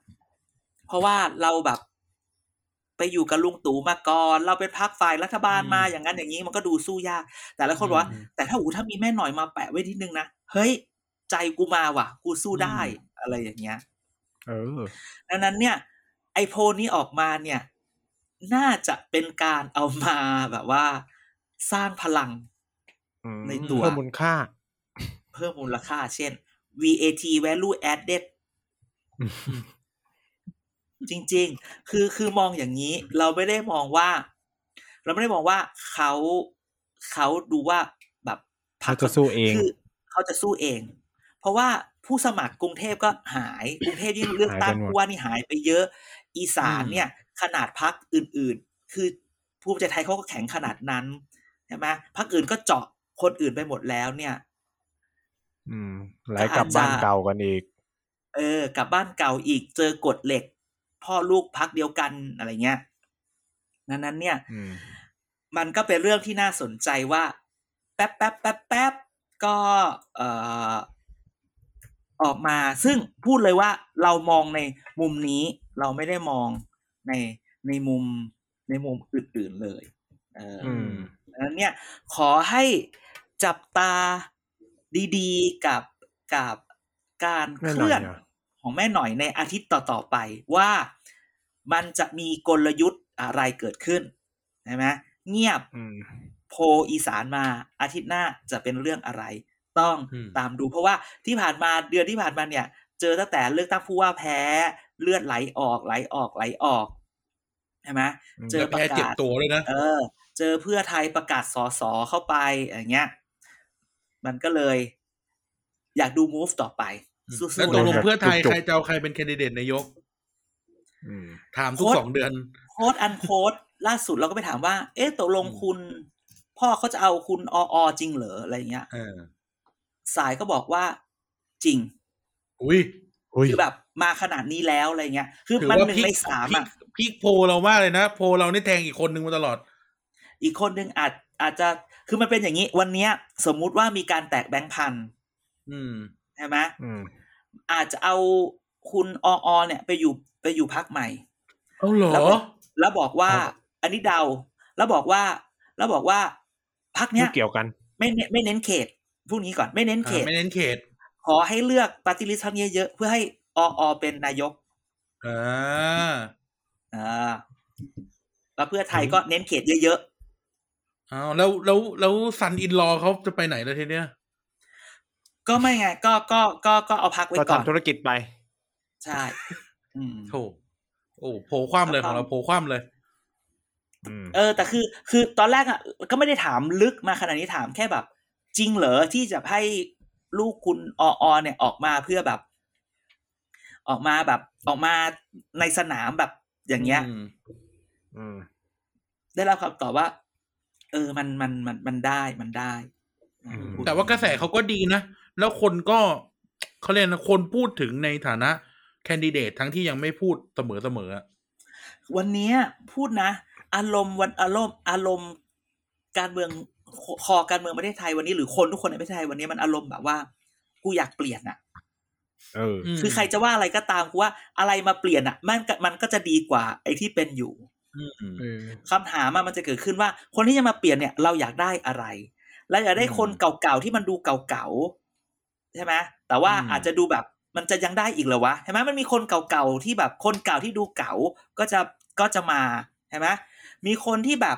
เพราะว่าเราแบบไปอยู่กับลุงตู่มาก่อน เราเป็นพักฝ่ายรัฐบาลมาอืมอย่างนั้นอย่างนี้มันก็ดูสู้ยาก แต่ละคนบอกว่าอืมแต่ถ้าอูถ้ามีแม่หน่อยมาแปะไว้ทีนึงนะเฮ้ย ใจกูมาว่ะ กูสู้ได้อืมอะไรอย่างเงี้ยเออดังนั้นเนี่ย ไอโพลนี้ออกมาเนี่ย น่าจะเป็นการเอามาแบบว่า สร้างพลังอืมในตัวเพิ่มมูลค่า เพิ่มมูลค่า เช่น VAT value added จริง ๆ คือคือมองอย่างนี้ เราไม่ได้มองว่า เราไม่ได้มองว่าเขาเขาดูว่าแบบพรรคเขาจะสู้เอง คือเขาจะสู้เอง เพราะว่าผู้สมัครกรุงเทพก็หายกรุงเทพยิ่งเลือกตั้งหายไปหมดผู้ว่านี่หายไปเยอะ อีสานอืมเนี่ย ขนาดพักอื่นๆ คือภูมิใจไทยเขาก็แข็งขนาดนั้นใช่ไหมพักอื่นก็เจาะคนอื่นไปหมดแล้วเนี่ย อืมไหลกลับบ้านเก่ากันอีก เออ กลับบ้านเก่าอีกเจอกฎเหล็ก พ่อลูกพักเดียวกันอะไรเงี้ยนั้นนั้นเนี่ยอืมมันก็เป็นเรื่องที่น่าสนใจว่า แป๊บแป๊บแป๊บแป๊บก็ เอ่อ ออกมา ซึ่งพูดเลยว่าเรามองในมุมนี้เราไม่ได้มองในในมุมในมุมอื่นๆเลยเออออืมดังนั้นเนี่ยขอให้จับตาดีๆกับกับการเคแม่หน่อยลื่อนเหรอของแม่หน่อยในอาทิตย์ต่อๆไปว่ามันจะมีกลยุทธ์อะไรเกิดขึ้นใช่ไหมเงียบอืมโพลอีสานมาอาทิตย์หน้าจะเป็นเรื่องอะไร ต้องอืมตามดูเพราะว่าที่ผ่านมาเดือนที่ผ่านมาเนี่ย เจอตั้งแต่เลือกตั้งผู้ว่าแพ้เลือดไหลออกไหลออกไหลออกใช่ไหมอืมเจอแล้วประแพ้เจ็บกาศตัวด้วยนะเออ เจอเพื่อไทยประกาศสอสอเข้าไปอย่างเงี้ย มันก็เลย อยากดู move ต่อไปสู้แล้วๆตกลงนะเพื่อไทยจุกๆใครจะเอาใครเป็นแคนดิเดตนายกอืมถามทุกโค้ดสองเดือน โค้ดอันโค้ดล่าสุดเราก็ไปถามว่า เอ๊ะตกลงอืมคุณ พ่อเขาจะเอาคุณออจริงเหรออะไรเงี้ยเออ สายก็บอกว่าจริงอุ้ยอุ้ยคือแบบมาขนาดนี้แล้วอะไรเงี้ย คือถือมันว่าหนึ่งพีในคสามพีคอะพีคโพลเรามากเลยนะ โพลเรานี่แทงอีกคนนึงมาตลอด อีกคนหนึ่งอาจอาจจะคือมันเป็นอย่างนี้ วันเนี้ย สมมุติว่ามีการแตกแบงค์พันอืมใช่ไหมอืมอาจจะเอาคุณออเนี่ยไปอยู่ไปอยู่พักใหม่เอาเหรอ แล้วบอกแล้วบอกว่าครับอันนี้เดา แล้วบอกว่า แล้วบอกว่าพักเนี้ไม่ยเกี่ยวกัน ไม่เน้นไม่เน้นเขต พูดงี้ก่อนไม่เน้นเขอ่าตไม่เน้นเขต ขอให้เลือกปฏิริษีเนี้ยเยอะเพื่อให้ออเป็นนายกอ่าอ่าแล้วเพื่อไทยก็เน้นเขตเยอะอ้าวแล้วแล้วแล้วซันอินลอเขาจะไปไหนแล้วทีเนี้ยๆก็ไม่ไง ก็ก็ก็ก็เอาพักไว้ก็ก่อนทำธุรกิจไป ใช่อืมโถโอ้โผล่คว่ำเลยของเราโผล่คว่ำเลยอืมเออ แต่คือ คือตอนแรกอะ ก็ไม่ได้ถามลึกมาขนาดนี้ถามแค่แบบ จริงเหรอที่จะให้ลูกคุณออเนี่ยออกมาเพื่อแบบ ออกมาแบบออกมาในสนามแบบอย่างเงี้ยอืมอืมได้รับคำตอบว่า เออมันมันมันมันได้มันได้อืมแต่ว่ากระแสเขาก็ดีนะ แล้วคนก็เขาเรียกนะคนพูดถึงในฐานะ แคนดิเดตทั้งที่ยังไม่พูดเสมอเสมอๆอะวันเนี้ยพูดนะ อารมณ์วันอารมณ์ อารมณ์การเมือง คอการเมืองประเทศไทยวันนี้หรือคนทุกคนในประเทศไทยวันนี้มันอารมณ์แบบว่า กูอยากเปลี่ยนอะเออมคือใครจะว่าอะไรก็ตามกูว่าอะไรมาเปลี่ยนอะมันก็มันก็จะดีกว่า ไอ้ที่เป็นอยู่อืมเออคำถามอะมันจะเกิดขึ้นว่า คนที่จะมาเปลี่ยนเนี่ยเราอยากได้อะไรเราอยากได้คนเก่าๆที่มันดูเก่าๆใช่ไหมแต่ว่าอืมอาจจะดูแบบมันจะยังได้อีกเหรอวะใช่ไหมมันมีคนเก่าๆที่แบบคนเก่าที่ดูเก่าก็จะก็จะมาใช่ไหมมีคนที่แบบ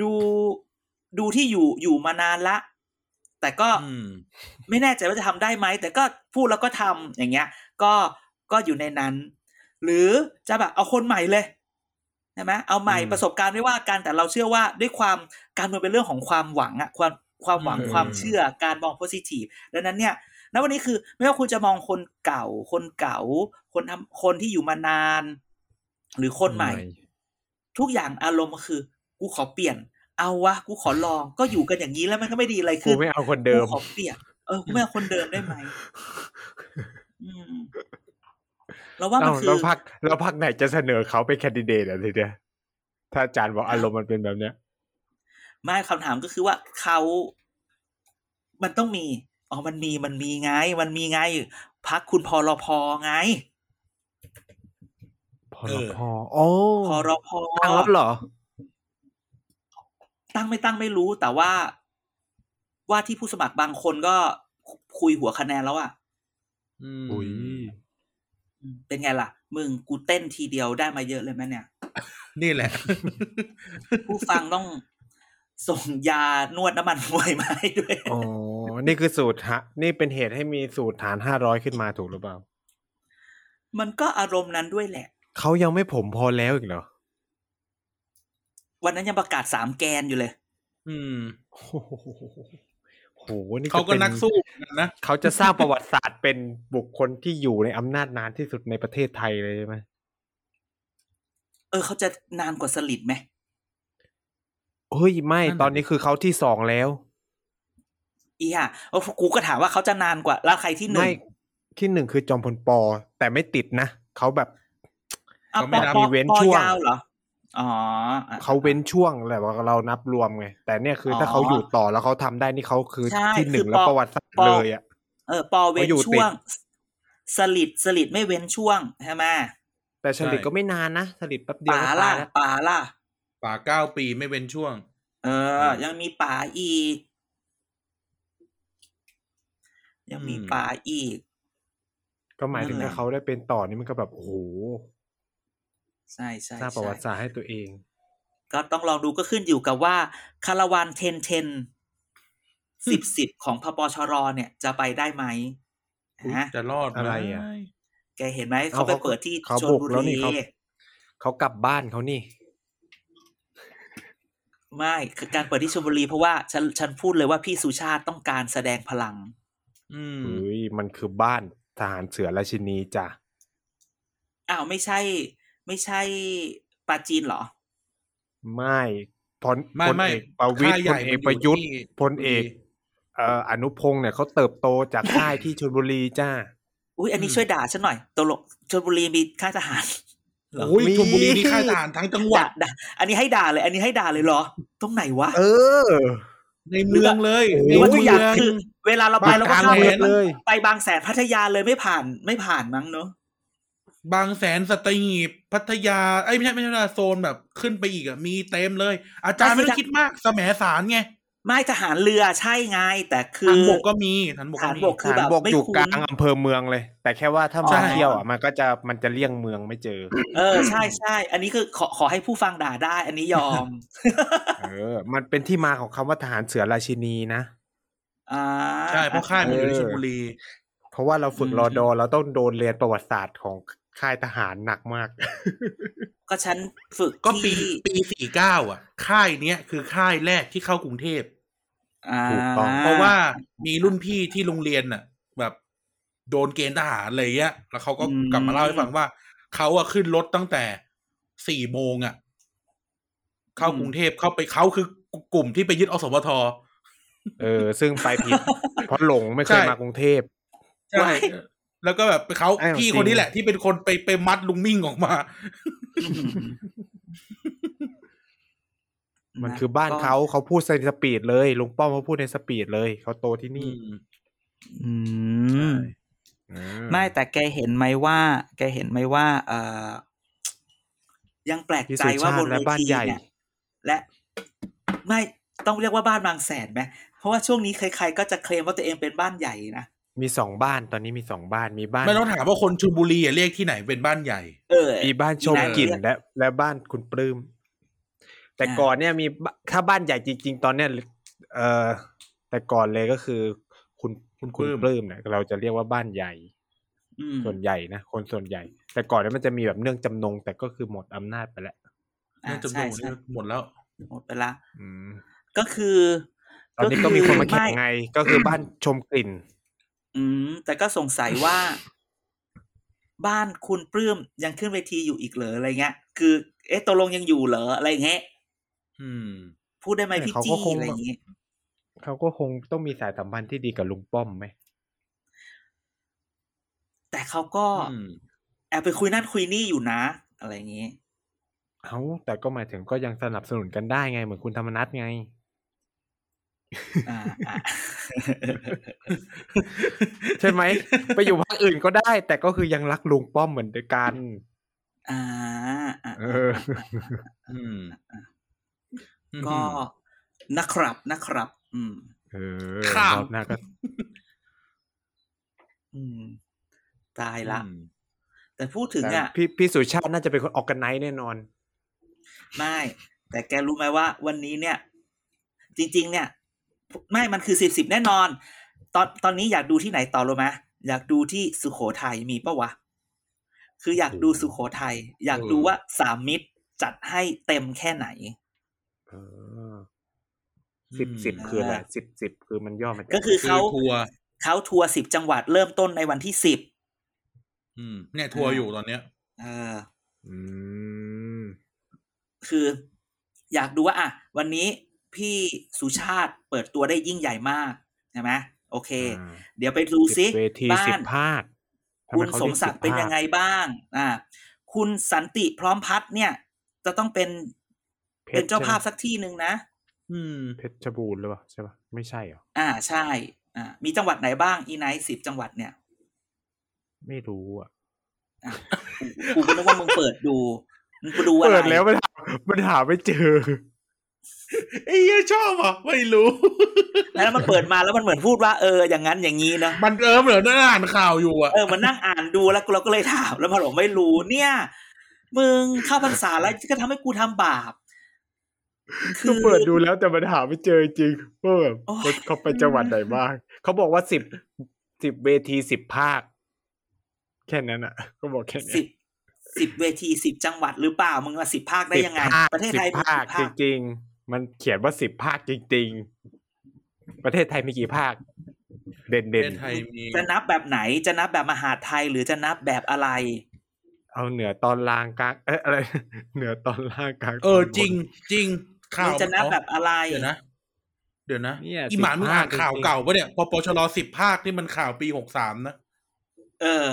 ดู ดูที่อยู่อยู่มานานละ แต่ก็อืมไม่แน่ใจว่าจะทำได้ไหม แต่ก็พูดแล้วก็ทำอย่างเงี้ย ก็ก็อยู่ในนั้น หรือจะแบบเอาคนใหม่เลยใช่ไหมเอาใหม่อืมประสบการณ์ไม่ว่ากันแต่เราเชื่อว่าด้วยความการเมืองเป็นเรื่องของความหวังอะความความหวังอืมความเชื่อการมองโพซิทีฟดังนั้นเนี่ยณวันนี้คือ ไม่ว่าคุณจะมองคนเก่า คนเก่า คนทำคนที่อยู่มานาน หรือคนใหม่ ทุกอย่างอารมณ์ก็คือ กูขอเปลี่ยน เอาวะกูขอลองก็อยู่กันอย่างนี้แล้วมันก็ไม่ดีอะไรกูขึ้นไม่เอาคนเดิมกูขอเปลี่ยนเออกูไม่เอาคนเดิมได้ไหมอืมเราว่ามันเอ้าคือแล้วพักแล้วพักไหนจะเสนอเขาเป็นแคนดิเดตอะทีเดียวถ้าอาจารย์บอกอารมณ์มันเป็นแบบเนี้ยไม่คำถามก็คือว่าเขามันต้องมีอ๋อมันมีมันมีไง มันมีไงพักคุณพลพไงพเอลอพโอ้พลพตั้งแล้วเหรอ ตั้งไม่ตั้งไม่รู้ แต่ว่าว่าที่ผู้สมัครบางคนก็คุยหัวคะแนนแล้วอะอืมอุ้ยอืมเป็นไงล่ะ มึงกูเต้นทีเดียวได้มาเยอะเลยไหมเนี่ย นี่แหละ ผู้ฟังต้องส่งยานวดน้ำมันมวยมาให้ด้วยอ๋อนี่คือสูตรฮะ นี่เป็นเหตุให้มีสูตรฐานห้าร้อยขึ้นมาถูกหรือเปล่า มันก็อารมณ์นั้นด้วยแหละ เขายังไม่ผมพอแล้วอีกเหรอ วันนั้นยังประกาศสามแกนอยู่เลย อืมโอ้โหโหนี่เขาก็ป็นักสู้เหมือนกันนะเขาจะสร้างประวัติศาสตร์เป็นบุคคลที่อยู่ในอำนาจนานที่สุดในประเทศไทยเลยใช่ไหมเออเขาจะนานกว่าสลิดไหมเฮ้ยไม่นั่นน่ะตอนนี้คือเขาที่สองแล้ว อีห่ะเออกูก็ถามว่าเขาจะนานกว่า แล้วใครที่หนึ่ไม่งที่หนึ่งคือจอมพลปอแต่ไม่ติดนะเขาแบบอ้าวเขาปไม่อนับปอมีเว้นปอช่วงยาวเหรอ อ๋ออะเขาเว้นช่วงแหละว่าเรานับรวมไงแต่เนี่ยคือถ้าอ๋อเขาอยู่ต่อแล้วเขาทำได้นี่เขาคือใช่ที่หนึ่คืงอแล้วปอประวัติศาสตร์ปอเลยอะเออปอเว้นเขาอยู่ติดช่วงสลิดสลิดไม่เว้นช่วงใช่ไหมแต่ฉลิดใช่ก็ไม่นานนะฉลิดแป๊บเดียวป๋าก็ล่ะตายแล้วป๋าล่ะป่าเก้าปีไม่เป็นช่วง เออ ยังมีป๋าอีก ยังมีอืมป๋าอีก ก็หมายถึงนั่นแหละถ้าเขาได้เป็นต่อนี่มันก็แบบโอ้โห ใช่ใช่สร้างประวัติใช่ศาสตร์ให้ตัวเอง ก็ต้องลองดูก็ขึ้นอยู่กับว่าคาราวานเทนเทนสิบสิบของพปชรเนี่ย จะไปได้ไหมอุ๊ยฮะจะรอดหมอะไรอะแกเห็นไหมเอาเขาไปเขาเปิดที่เขาชนบุกบุแล้วนี่รีเขาเขากลับบ้านเขานี่ไม่คือการเปิดที่ชลบุรีเพราะว่าฉันฉันพูดเลยว่าพี่สุชาติต้องการแสดงพลัง อืมเฮ้ยมันคือบ้านทหารเสือราชินีจ้ะอ้าวไม่ใช่ ไม่ใช่ปาจีนเหรอ ไม่พลไม่พลไม่เอกประวิตค่ายรใหพญ่ลเอกมันอยู่ประยุทธ์ที่พลเอกเอ่ออนุพงศ์เนี่ยเขาเติบโตจากค่ายที่ชลบุรีจ้า อุ้ยอันนี้อืมช่วยด่าฉันหน่อยตลกชลบุรีมีค่ายทหารเหรอโอ้ยมีชลบุรีนี่ค่ายทหารทั้งจังหวัด่าดด่าอันนี้ให้ด่าเลย อันนี้ให้ด่าเลยเหรอ ตรงไหนวะ เออ ในเมืองเลยหหในรือว่าเมืทุกอย่างองคือ เวลาเราไปบางเราก็กลางเข้าแหไปนเลย ไปบางแสนพัทยาเลยไม่ผ่านไม่ผ่านมั้งเนอะ บางแสนสตหีบพัทยาเอ้ยไม่ใช่ไม่ใช่โซนแบบขึ้นไปอีกอะมีเต็มเลย อาจารย์ไม่ต้องคิดมากแสมสารไงไม่ทหารเรือใช่ไง แต่คืทาองบกก็มีทหารบกทหารมีบกคือฐานแบบบกไม่อยู่คุ้นกลางอำเภอเมืองเลย แต่แค่ว่าถ้าใช่มาเที่ยวอะมันก็จะมันจะเลี่ยงเมืองไม่เจอ เออใช่ใช่อันนี้คือขอขอให้ผู้ฟังด่าได้ อันนี้ยอม เออ มันเป็นที่มาของคำว่าทหารเสือราชินีนะอ่าใช่เพราะค่ายมันอยู่ที่ชลบุรี เพราะว่าเราฝึกอืมรอดอเราต้องโดนเรียนประวัติศาสตร์ของ ค่ายทหารหนักมาก ก็ฉันฝึกก็ปีที่ปีสี่เก้าอะ ค่ายเนี้ยคือค่ายแรกที่เข้ากรุงเทพอ่าถูกต้องเพราะว่ามีรุ่นพี่ที่โรงเรียนน่ะ แบบโดนเกณฑ์ทหารอะไรเงี้ย แล้วเขาก็กลับมาเล่าให้ฟังว่าเขาอะขึ้นรถตั้งแต่สี่โมงอะเข้ากรุงเทพเข้าไปเขาคือกลุ่มที่ไปยึดอสมทเออ ซึ่งไปผิด เพราะหลงไม่เคยใช่มากรุงเทพใช่ แล้วก็แบบเขาอ้าวพี่จริงคนนี้แหละ ที่เป็นคนไปไปมัดลุงมิ่งออกมา มันคือบ้านเขาเขาพูดในสปีดเลยลุงป้อมเขาพูดในสปีดเลยเขาโตที่นี่ อืมอืไม่แต่แกเห็นไหมว่า แกเห็นไหมว่า เออยังแปลกที่ใจสุว่าชาบตินเวและบ้านทีใหญ่เนี่ยและไม่ต้องเรียกว่าบ้านบางแสนไหมเพราะว่าช่วงนี้ใครๆก็จะเคลมว่าตัวเองเป็นบ้านใหญ่นะ มีสองบ้านตอนนี้มีสองบ้านมีบ้าน ไม่ต้องถามว่าคนชลบุรีอะเรียกที่ไหนเป็นบ้านใหญ่ เออ มีบ้านชมอีไหกลิ่นเรียและ และบ้านคุณปลื้มแต่อ่าก่อนเนี่ยมีบถ้าบ้านใหญ่จริง ๆ ตอนเนี้ยเออแต่ก่อนเลยก็คือ คุณคุณปลื้คุณมปลื้มเนี่ยเราจะเรียกว่าบ้านใหญ่อืมส่วนใหญ่นะคนส่วนใหญ่ แต่ก่อนเนี่ยมันจะมีแบบเนื่องจำนง แต่ก็คือหมดอำนาจไปแล้วอ่าเนื่องจำนใช่งใช่นี่หมดแล้วหมดไปละอืมก็คือ ตอนนี้ก็มีคนมาแข่งไไงก็คือบ้านชมกลิ่น อืม แต่ก็สงสัยว่า บ้านคุณปลื้มยังขึ้นเวทีอยู่อีกเหรออะไรเงี้ย คือ เอ๊ะตกลงยังอยู่เหรออะไรเงี้ยอืม พูดได้ไหมพี่เขาก็จี้คงอะไรอย่างงี้เขาก็คงต้องมีสายสัมพันธ์ที่ดีกับลุงป้อมไหม แต่เขาก็อืมแอบไปคุยนั่นคุยนี่อยู่นะ อะไรอย่างงี้เอาแต่ก็หมายถึงก็ยังสนับสนุนกันได้ไง เหมือนคุณธรรมนัทไงอ่าอ่า ใช่ไหมไปอยู่ภาคอื่นก็ได้ แต่ก็คือยังรักลุงป้อมเหมือนกัน อ่าอ่าเอออืมก็นะครับนะครับ อืม เออข้ามรอบหน้าก็อืมตายละอืมแต่พูดถึงอะพี่พี่สุชาติน่าจะเป็นคนออกกันไนแน่นอน ไม่ แต่แกรู้ไหมว่า วันนี้เนี่ย จริง ๆ เนี่ย ไม่มันคือสิบสิบแน่นอน ตอนตอนนี้อยากดูที่ไหนต่อรู้ไหมอยากดูที่สุโขทัยมีปะวะ คืออยากดูสุโขทัยอยากดูว่าสามมิตรจัดให้เต็มแค่ไหนเออสิบสิบอืมคืออะไรสิบสิบคือมันย่อมาจากก็คือคือเขาทัวร์เขาทัวร์สิบจังหวัดเริ่มต้นในวันที่สิบอืม เนี่ยทัวร์อยู่ตอนเนี้ยเอออืมคือ อยากดูว่าอะวันนี้ พี่สุชาติเปิดตัวได้ยิ่งใหญ่มากใช่ไหมโอเคอ่าเดี๋ยวไปดูซิสิบเวทีบ้าสิบนภาคทำไคุณเขาสรีมยศักดิ์เป็นสิบภาคยังไงบ้างอ่าคุณสันติพร้อมพัฒน์เนี่ย จะต้องเป็นพชรเป็นเจ้าภาพใช่ไหมสักที่หนึ่งนะอืม เพชรบูรณ์หรือเปล่าใช่ปะไม่ใช่เหรออ่าใช่ อ่า มีจังหวัดไหนบ้างอีไนท์สิบจังหวัดเนี่ย ไม่รู้อะอะกูกูก็นึกว่ามึงเปิดดูมึงไปดูอะไรเปิดแล้วมันหามันหาไม่เจอ ไอ้เหี้ยชอบอะไม่รู้ แล้วมันเปิดมาแล้วมันเหมือนพูดว่าเอออย่างนั้นอย่างนี้เนอะมันเออเหมือนนั่งอ่านข่าวอยู่อะเออมันนั่งอ่านดูแล้วเราก็เลยถามแล้วมันบอกไม่รู้เนี่ย มึงเข้าพรรษาแล้วก็ทำให้กูทำบาปก็เปิดดูแล้วแต่มันหาไม่เจอจริงว่าแบบโอ้ยเขาไปจังหวัดไหนบ้างเขาบอกว่าสิบสิบเวทีสิบภาค แค่นั้นอะก็บอกแค่นี้สิบสิบเวทีสิบจังหวัดหรือเปล่ามึงมาสิบภาคได้ยังไงสิบภาคประเทศสิไทยบมีภาคกี่จริงๆ มันเขียนว่าสิบภาคจริง ๆ ประเทศไทยมีกี่ภาค เด่นปเด่นระเทศไทยมีจะนับแบบไหนจะนับแบบมหาดไทยหรือจะนับแบบอะไร เอาเหนือตอนล่างกลางเอ๊ะอะไร เหนือตอนล่างกลางเออตนบนจริงจริงข่ามึวงจะนับแบบอะไรเดี๋ยวนะเดี๋ยวนะเนี่ยอีหมาน10มึงอ่านภาคข่าวจริงๆเก่าปะเนี่ย พอปชรสิบภาคนี่มันข่าวปีหกสามนะ เออ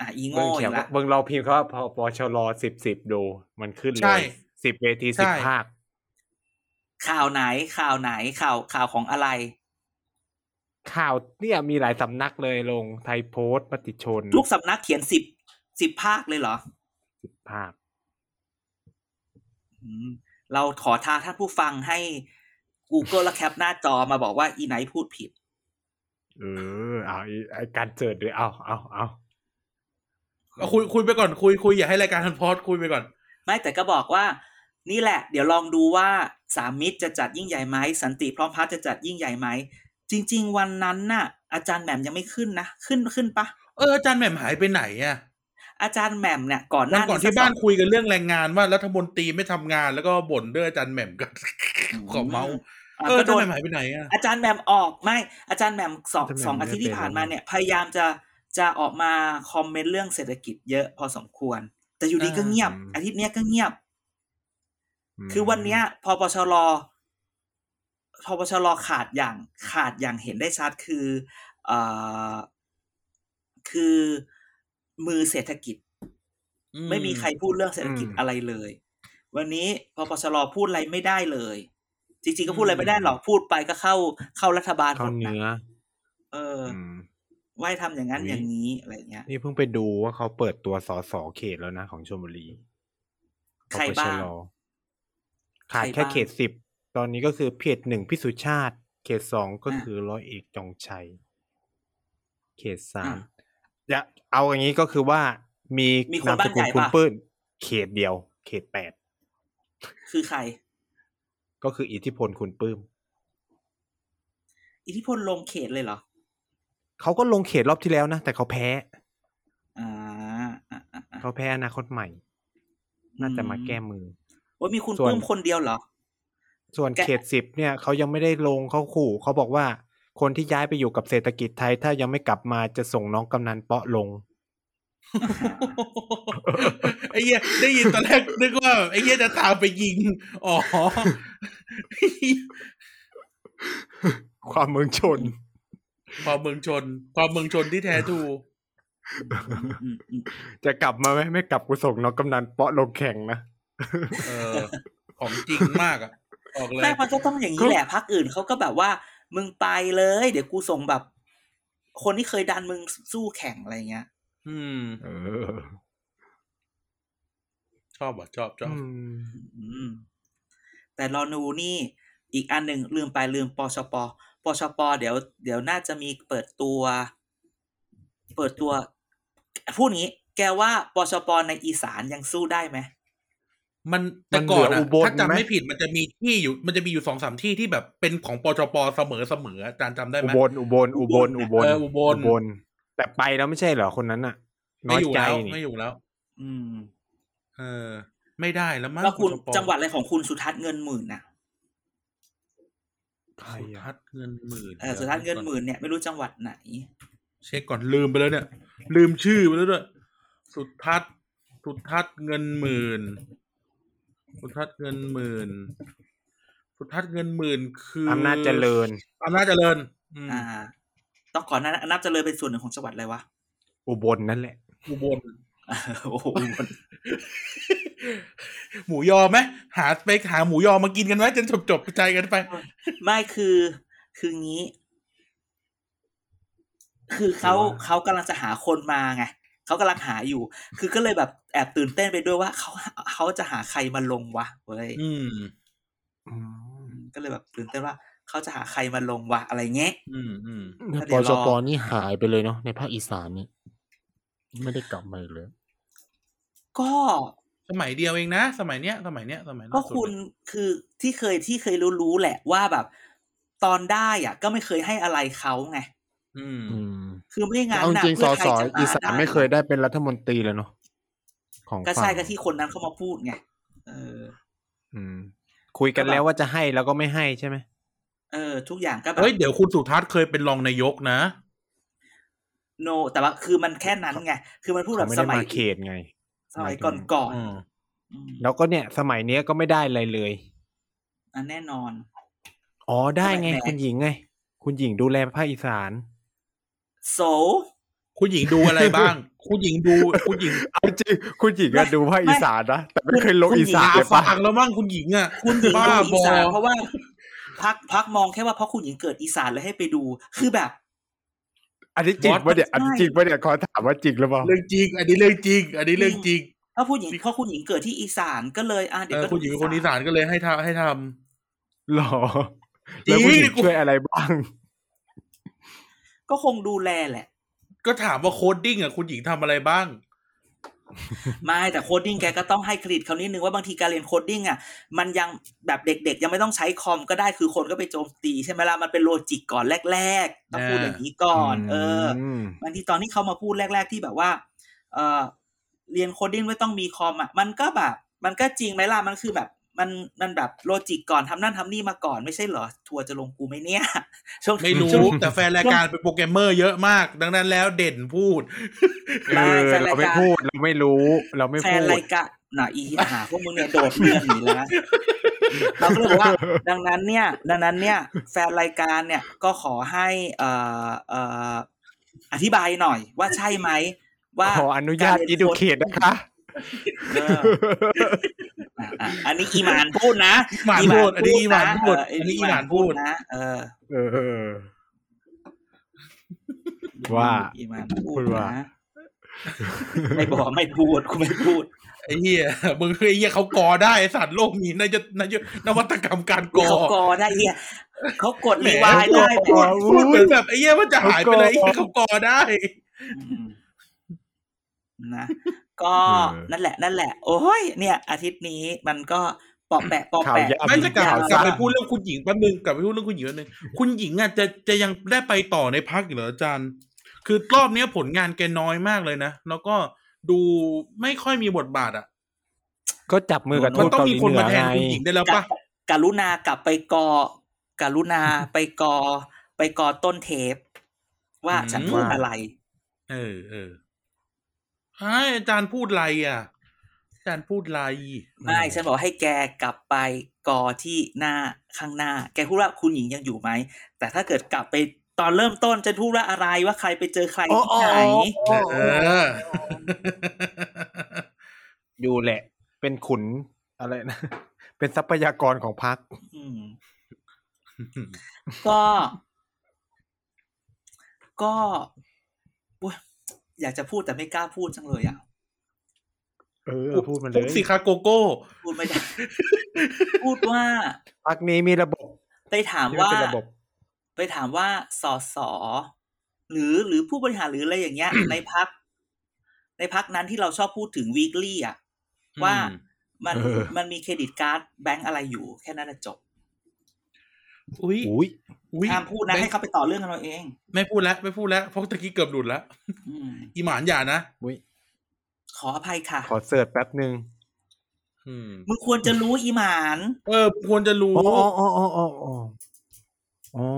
อะอีเบิ่โง่งเขีอียนกว่าละเบิ่งเราพิมพ์เขาว่าพอปชรสิบสิบดู มันขึ้นเลใช่ยสิบเวทีใช่สิบภาค ข่าวไหนข่าวไหนข่าวข่าวของอะไร ข่าวเนี่ยมีหลายสำนักเลยลงไทยโพสต์มติชน ทุกสำนักเขียนสิบสิบภาคเลยเหรอสิบภาคอืมเราขอท้าท่านผู้ฟังให้ Google แล้วแคปหน้าจอมาบอกว่าอีไนท์พูดผิด เออเอาไอ้ไอ้การเจิดด้วยเอาเอาเอาเอาคุยคุยไปก่อนคุยคุยอย่าให้รายการทันพอดคุยไปก่อน ไม่แต่ก็บอกว่า นี่แหละ เดี๋ยวลองดูว่าสามมิตรจะจัดยิ่งใหญ่ไหมสันติพร้อมพัฒน์จะจัดยิ่งใหญ่ไหมจริง ๆ วันนั้นน่ะ อาจารย์แหม่มยังไม่ขึ้นนะขึ้นขึ้นปะเอออาจารย์แหม่มหายไปไหนอะอาจารย์แหม่มเนี่ยก่อนหวันน้าก่อนที่บ้านคุยกันเรื่องแรงงานว่ารัฐมนตรีไม่ทำงาน แล้วก็บ่นเรื่องอาจารย์แหม่มกันขอเมาส์อะเออก็อาโดจารย์นแหม่มหายไปไหนอะอาจารย์แหม่มออกไม่อาจารย์แหม่มสองสองอาทิตย์ที่ผ่านมาเนี่ย พยายามจะจะออกมาคอมเมนต์เรื่องเศรษฐกิจเยอะพอสมควร แต่อยู่ดีก็เงียบ อาทิตย์เนี้ยก็เงียบม คือวันเนี้ยพอปชรพอปชรขาดอย่างขาดอย่างเห็นได้ชัดคือเอ่อคือมือเศรษฐกิจอืไม่มีใครพูดเรื่องเศรษฐกิจอะไรเลย วันนี้พอปชรพูดอะไรไม่ได้เลย จริงๆก็พูดอะไรไม่ได้หรอกพูดไปก็เข้าเข้ารัฐบาลหเข้ามดนะเนื้อเอออมว่าให้ทำอย่างนั้นอุ๊ยอย่างนี้อะไรเงี้ยนี่เพิ่งไปดูว่าเขาเปิดตัวสสเขตแล้วนะของชลบุรีใครบ้างปปช ขาดใครแค่บ้างเขตสิบตอนนี้ก็คือเขตหนึ่งพิสุชาติ เขตสองก็อะคือร้อยเอกจองชัย เขตสามอะอย่าเอาอย่างนี้ก็คือว่ามีมีคนนามสกุลบ้านใหญ่คุณปะปื้นเขตเดียว เขตแปดคือใคร ก็คืออิทธิพลคุณปื้ม อิทธิพลลงเขตเลยเหรอเขาก็ลงเขตรอบที่แล้วนะ แต่เขาแพ้อ่าอ่าอ่าอ่าเขาแพ้อนาคตใหม่ น่าจะมาแก้มือ ว่ามีคุณส่วนปื้มคนเดียวเหรอ ส่วนแกเขตสิบเนี่ยเขายังไม่ได้ลงเขาขู่เขาบอกว่า คนที่ย้ายไปอยู่กับเศรษฐกิจไทย ถ้ายังไม่กลับมาจะส่งน้องกำนันเปาะลงไอ้เหี้ยได้ยินตอนแรกนึกว่าไอ้เหี้ยจะตามไปยิง อ๋อ ความเมืองชน ความเมืองชน ความเมืองชนที่แท้ทรูอืมอืมจะกลับมาไหมไม่กลับกูส่งน้องกำนันเปาะลงแข่งนะ เออ ของจริงมากอะออกเลยแม่มันก็ต้องอย่างนี้แหละพักอื่นเขาก็แบบว่า มึงไปเลย เดี๋ยวกูส่งแบบ คนที่เคยดันมึงสู้แข่งอะไรเงี้ย อืมเออ ชอบอะชอบชอบอืมอืมแต่รอนูนี่ อีกอันหนึ่งลืมไปลืมปชปปชปเดี๋ยว เดี๋ยวน่าจะมีเปิดตัว เปิดตัวพูดงี้ แกว่าปชปในอีสานยังสู้ได้ไหม มันแต่ก่อนมันเหลืออุอะบลถ้าจำไหมไม่ผิดมันจะมีที่อยู่มันจะมีอยู่สองสามที่ที่แบบเป็นของปจปเสมอเสมออาจารย์จำได้อุไหมบลอุบลอุบลอุบลเอออุบลบลแต่ไปแล้วไม่ใช่เหรอคนนั้นน่ะน้ไม่อยอยู่ใจแล้วนี่ไม่อยู่แล้ว อืม เออ ไม่ได้แล้วมั้งแล้วคุณปจปจังหวัดอะไรของคุณสุทัศน์เงินหมื่นน่ะใครสุอะทัศน์เงินหมื่นเออสุทัศน์เงินหมื่นเนี่ยไม่รู้จังหวัดไหน เช็คก่อนลืมไปแล้วเนี่ย ลืมชื่อไปแล้วด้วยสุทัศน์สุทัศน์เงินหมื่น สุทัศน์เงินหมื่นสุทัศน์เงินหมื่นคืออำนาจเจริญอำนาจเจริญอืมอ่า ต้องก่อนหนานับเจริญเป็นส่วนหนึ่งของจังหวัดอะไรวะอุบลนั่นแหละ อุบลโอ้โหหมูยอไหมหาไปหาหมูยอมากินกันไหมจนจบจบใจกันไป ไม่คือคืองี้ คือเขาคือว่าเขากำลังจะหาคนมาไง เขากำลังหาอยู่ คือก็เลยแบบแอบตื่นเต้นไปด้วยว่าเขาเขาจะหาใครมาลงวะเว้ยอืมอืมก็เลยแบบตื่นเต้นว่าเขาจะหาใครมาลงวะอะไรเงี้ยอืมอืมแล้วเดี๋ปยวรอชปนี่หายไปเลยเนาะในภาคอีสานนี่ไม่ได้กลับมาอีกเลย ก็สมัยเดียวเองนะ สมัยเนี้ยสมัยเนี้ยสมัยล่าก็สุดคุณเนี่ยคือที่เคยที่เคยรู้รู้ๆแหละว่าแบบ ตอนได้อะ ก็ไม่เคยให้อะไรเขาไงอืมอืม คือไม่งั้นเอาจน่ะริงๆสเพื่ออไทสยอจะอีสานได้ไม่เคยได้เป็นรัฐมนตรีเลยเนาะของก็ใช่ฝั่งก็ที่คนนั้นเขามาพูดไงเออ อืม คุยกันแล้วว่าจะให้แล้วก็ไม่ให้ใช่ไหมเออ ทุกอย่างก็แบบเฮ้ยเดี๋ยวคุณสุทัศน์เคยเป็นรองนายกนะโน แต่ว่าคือมันแค่นั้นไงคือมันพูดแบเขาบไม่สได้มัยมาเขตไง สมัยก่อนก่อนอืมๆอืมแล้วก็เนี่ย สมัยเนี้ยก็ไม่ได้อะไรเลยอันแน่นอน อ๋อได้ไงทำไมแหมคุณหญิงไง คุณหญิงดูแลภาคอีสาน โซคุณหญิงดูอะไรบ้าง คุณหญิงดู คุณหญิง เอาจริง คุณหญิงก็ดูภาคอีสานนะ แต่ไม่เคยลงอีสานตาเลยฝาปะงแล้วมั่งคุณหญิงอะ คุณหญิงบ้าดูอีบอสานเพราะว่าพักพักมองแค่ว่าเพราะคุณหญิงเกิดอีสานเลยให้ไปดู คือแบบ อันนี้จริงปะเนี่ยอันนี้จริงปะเนี่ยขอถามว่าจริงหรือเปล่า เรื่องจริง อันนี้เรื่องจริง อันนี้เรื่องจริง ถ้าผู้หญิงเพราะคุณหญิงเกิดที่อีสานก็เลย อะเดี๋เอยวอก็คุณหญิงเป็นคนอีสานก็เลยให้ทำให้ทำหรอ แล้วผู้หญิงจริงช่วยอะไรบ้าง ก็คงดูแลแหละ ก็ถามว่า coding อะคุณหญิงทำอะไรบ้าง ไม่แต่ coding แกก็ต้องให้เครดิตเขานิดนึงว่าบางทีการเรียน coding อะมันยังแบบเด็กๆ ยังไม่ต้องใช้คอมก็ได้คือคนก็ไปโจมตี ใช่ไหมล่ะมันเป็น logic ก่อนแรกๆต้องพูดอย่างนี้ก่อน เออมบางทีตอนที่เขามาพูดแรก ๆ ที่แบบว่า เออเรียน coding ไม่ต้องมีคอมอะมันก็แบบมันก็จริงไหมล่ะมันคือแบบ มันมันแบบโลจิกก่อนทำนั่นทำนี่มาก่อนไม่ใช่เหรอ ทัวร์จะลงกูไหมเนี่ยช่วงไม่รู้ช่วงแต่แฟนรายการเป็นโปรแกรมเมอร์เยอะมาก ดังนั้นแล้วเด่นพูดเออแฟนรายเราไม่การพูดเราไม่รู้ เราไม่แฟพูนดรายการน่ะอีหาพวกมึงเนี่ยโดดเรื่องหนีแล้วนะเราก็เลยบอกว่า ดังนั้นเนี่ย ดังนั้นเนี่ย แฟนรายการเนี่ยก็ขอให้เอ่อเอ่ออธิบายหน่อยว่าใช่ไหมว่าขออนุญาตกรอิรียดูโค้เคทนะคะเอออะอะอันนี้อีหมานพูดนะอีหมานพูด อันนี้อีหมานพูดเอันนี้อีหมานพูดนะเออ เออ ว่าอีหมานพูพูดดว่านะไม่บอกไม่พูดกูไม่พูดไอ้เหี้ยมึงไอ้เหี้ยเขากอได้ไอ้สัตว์โลกมีนายนายนวัตกรรมการกอเขากอได้เฮียเขากดแหมรีวายได้พูพูดดพูดเหมือนแบบไอ้เหี้ยมันจะหายไปเลยไอ้เหี้ยเขากอได้อืมนะ ก็เออนั่นแหละนั่นแหละ โอ้ยเนี่ย อาทิตย์นี้มันก็ปอกแปะปอกข่าวแปะยาวไม่จะกลับยาวกลับไปซะพูดเรื่องคุณหญิงแป๊บนึงกลับไปพูดเรื่องคุณหญิงแป๊บนึงคุณหญิงอะจะจะยังได้ไปต่อในพักอีกเหรออาจารย์ คือรอบเนี้ยผลงานแกน้อยมากเลยนะแล้วก็ดูไม่ค่อยมีบทบาทอะก็จับมือกับมันทูตต้องเกาหมีลีคนเหนืมาอแทนไงคุณหญิงได้แล้วปะกรุณากลับไปกอกรุณาไปกอ ไปกอต้นเทป ว่าฉันพูดอะไร เออเออ ไอ้อาจารย์พูดอะไรอะ อาจารย์พูดอะไรไม่ฉันบอกให้แกกลับไปกอที่หน้าข้างหน้า แกพูดว่าคุณหญิงยังอยู่ไหม แต่ถ้าเกิดกลับไปตอนเริ่มต้นจะพูดว่าอะไรว่าใครไปเจอใครที่ไหนเอออยู่แหละ เป็นขุนอะไรนะ เป็นทรัพยากรของพรรคอืมก็ ก็ อุ๊ยอยากจะพูดแต่ไม่กล้าพูดจังเลยอะเออพูดมันเลพูดยสิคาโกโก้ พูดไม่ได้ พูดว่าพรรคนี้มีระบบ ไปถามที่ว่าเป็นระบบไปถามว่าสอสอหรือหรือผู้บริหารหรืออะไรอย่างเงี้ย ในพัก ในพักนั้นที่เราชอบพูดถึง weekly อะ ว่าอืมมันเออมันมีเครดิตการ์ดแบงก์อะไรอยู่ แค่นั้นนะจบ อุ้ยอุ้ยอุ้ย ห้ามพูดนะให้เขาไปต่อเรื่องกันเราเอง ไม่พูดแล้วไม่พูดแล้วเพราะตะกี้เกือบหลุดแล้วอืมอีหมานอย่านะอุ้ยขออภัยค่ะ ขอเสิร์ชแป๊บหนึ่งอืมมึงควรจะรู้อีหมาน เออควรจะรู้อ๋ออ๋ออ๋ออ๋ออ๋ออ๋อ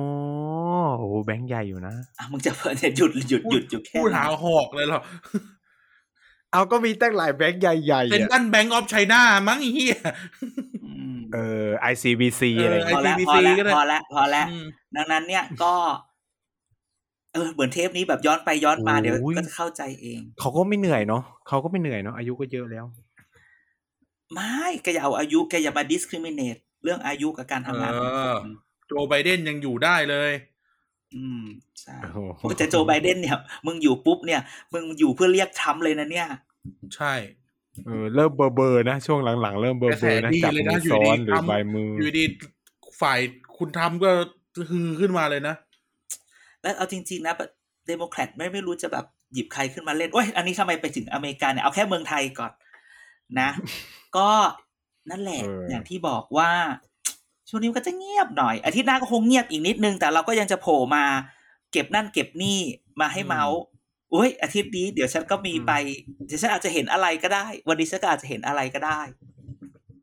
โอ้โหแบงค์ใหญ่อยู่นะอะมึงจะเพิ่เนี่ยหยุดหยุดหยุดหยุดแค่พูดหานั้นหอกเลยเหรอเอาก็มีตั้งหลายแบงค์ใหญ่เป็นๆดัอะนแบงก์ออฟไชน่ามั้งไอ้เฮียอืม เออ ICBC เอออะไรพเงี้ยอแล้ว ICBC พอแล้วก็ได้พอแล้วพอแล้วอืมดังนั้นเนี่ยก็ เออเหมือนเทปนี้แบบย้อนไปย้อนมาเดี๋ยวก็จะเข้าใจเอง เขาก็ไม่เหนื่อยเนาะเขาก็ไม่เหนื่อยเนาะอายุก็เยอะแล้ว ไม่แกอย่าเอาอายุแกอย่ามา discriminate เรื่องอายุกับการทำงานของคนโจไบเดนยังอยู่ได้เลย อืมใช่โอ้โหโอ้แต่โจไบเดนเนี่ย มึงอยู่ปุ๊บเนี่ย มึงอยู่เพื่อเรียกทรัมป์เลยนะเนี่ย ใช่ เออเริ่มเบอร์เบอร์นะ ช่วงหลังๆ เริ่มเบอร์เบอร์นะกระแสดีจับเลยมืนะออยู่ซ้อดีนหรือทำใบมือ อยู่ดีฝ่ายคุณทำก็ฮือขึ้นมาเลยนะ แล้วเอาจริง ๆ นะเดโมแครตไม่ไม่รู้จะแบบหยิบใครขึ้นมาเล่นโอ้ยอันนี้ทำไมไปถึงอเมริกาเนี่ยเอาแค่เมืองไทยก่อนนะ ก็นั่นแหละเออออย่างที่บอกว่าช่วงนี้มันก็จะเงียบหน่อย อาทิตย์หน้าก็คงเงียบอีกนิดนึง แต่เราก็ยังจะโผล่มา เก็บนั่นเก็บนี่มาให้เมาส์โอ้ยอาทิตย์นี้เดี๋ยวฉันก็มีไปเดี๋ยวฉันอาจจะเห็นอะไรก็ได้ วันนี้ฉันก็อาจจะเห็นอะไรก็ได้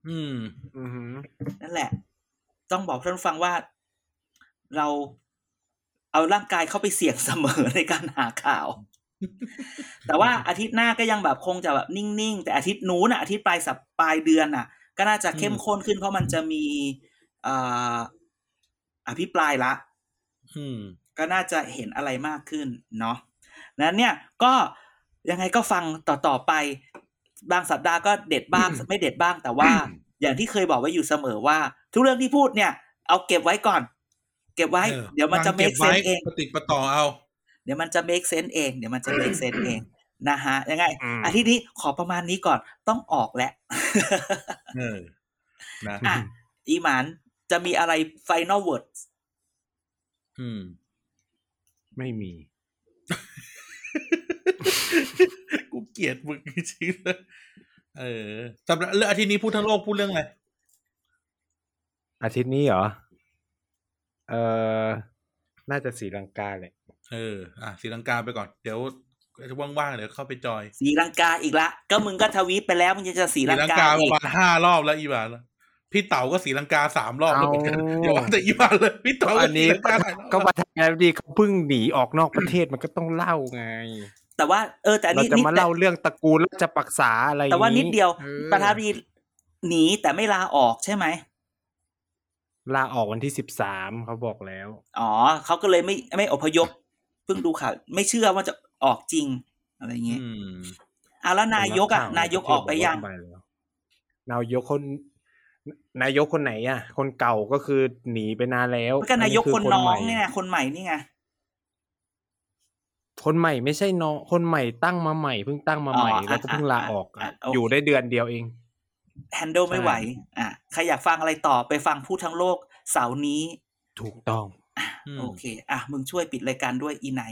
อืม อือหือนั่นแหละ ต้องบอกท่านผู้ฟังว่าเราเอาร่างกายเข้าไปเสี่ยงเสมอในการหาข่าว แต่ว่าอาทิตย์หน้าก็ยังแบบคงจะแบบนิ่งๆ แต่อาทิตย์นู้นอะอาทิตย์ปลายสัปปลายเดือนอะ ก็น่าจะเข้มข้นขึ้นเพราะมันจะมีเอ่ออภิปรายละอืมก็น่าจะเห็นอะไรมากขึ้นเนาะ นั้นเนี่ยก็ยังไงก็ฟังต่อๆไป บางสัปดาห์ก็เด็ดบ้างไม่เด็ดบ้างแต่ว่า อย่างที่เคยบอกไว้อยู่เสมอว่า ทุกเรื่องที่พูดเนี่ย เอาเก็บไว้ก่อน เก็บไว้เออเดี๋ยวมันจะวางเก็บ make ไว้ sense เองปฏิดประต่อเอา เดี๋ยวมันจะ make sense เองเดี๋ยวมันจะ make sense เองนะฮะยังไงอืมอาทิตย์นี้ขอประมาณนี้ก่อนต้องออกแล้วเออนะอะอีหมานจะมีอะไร final words อืม ไม่มี กูเกลียดมึงจริงๆเลยเออสำหรับเรื่องอาทิตย์นี้พูดทั้งโลกพูดเรื่องอะไรอาทิตย์นี้เหรอ เออน่าจะสีลังกาแหละเออ อะสีลังกาไปก่อน เดี๋ยวว่างๆเดี๋ยวเข้าไปจอย สีลังกาอีกละ ก็มึงก็ทวีตไปแล้วมึงยังจะสีสีลังลังกากาปอีระกมาณห้ารอบแล้วอีบานแล้วพี่เต๋าก็สีลังกาสามรอบแล้วเหมือนกันเอาเดี๋ยวว่าแต่อีบานเลย พี่เต๋าอันนี้สีลังกาหลายรอบก็ประธานาธิบดีเขาเพิ่งหนีออกนอกประเทศมันก็ต้องเล่าไง แต่ว่าเออแต่อันเรานี้จะนิดมาเล่าเรื่องตระกูลราชปักษาอะไรแต่ว่านิดเดียวออประธานาธิบดีหนีแต่ไม่ลาออกใช่ไหมลาออกวันที่สิบสามเขาบอกแล้ว อ๋อเขาก็เลยไม่ไม่อพยพเพิ่งดูข่าวไม่เชื่อว่าจะออกจริง อะไรอย่างเงี้ยอืมอะแล้วนายกอะ นายกออกไปยังบอกว่าแล้วนายกคนนายกคนไหนอะ คนเก่าก็คือหนีไปนานแล้วก็นายกอัคนน้องใหม่เนี่ยคนใหม่นี่ไง คนใหม่ไม่ใช่น้องคนใหม่ตั้งมาใหม่เพิ่งตั้งมาใหม่อ๋ออะแล้วก็เพิ่งลาออกอะอะโอเคอยู่ได้เดือนเดียวเองแฮนเดิลไม่ไหว อะใครอยากฟังอะไรต่อไปฟังพูดทั้งโลกเสาร์นี้ ถูกต้องอืมโอเค อะ มึงช่วยปิดรายการด้วยอีไหน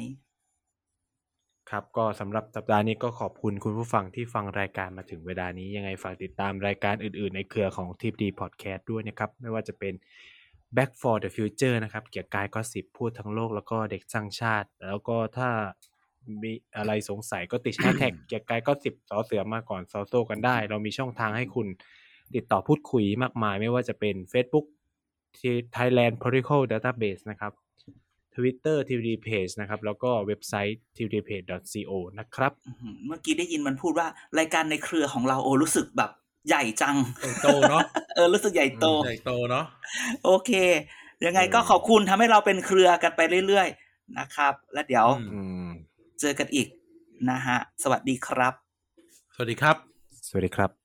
ครับ ก็สำหรับสัปดาห์นี้ก็ขอบคุณคุณผู้ฟังที่ฟังรายการมาถึงเวลานี้ยังไงฝากติดตามรายการอื่น ๆ ในเครือของที d ดีพอดแคสต์ด้วยนะครับ ไม่ว่าจะเป็น Back for the Future นะครับ เกี่ยวกับกายก็สิบพูดทั้งโลกแล้วก็เด็กสร้างชาติ แล้วก็ถ้ามีอะไรสงสัยก็ติดแฮชแท็กเกี่ยวกับกายก็สิบสอเสือมาก่อนซอโซกันได้ เรามีช่องทางให้คุณติดต่อพูดคุยมากมาย ไม่ว่าจะเป็น Facebook ที่ Thailand Protocol Database นะครับ Twitter TVD Page นะครับ แล้วก็เว็บไซต์ tvdpage.co นะครับอื้อหือเมื่อกี้ได้ยินมันพูดว่ารายการในเครือของเราโอ้รู้สึกแบบ ใหญ่จังใหญ่โตเนาะเออรู้สึกใหญ่โตใหญ่โตเนาะโอเค ยังไงก็อืมขอบคุณทำให้เราเป็นเครือกันไปเรื่อยๆนะครับ แล้วเดี๋ยวอืมอืมเจอกันอีกนะฮะ สวัสดีครับ สวัสดีครับ สวัสดีครับ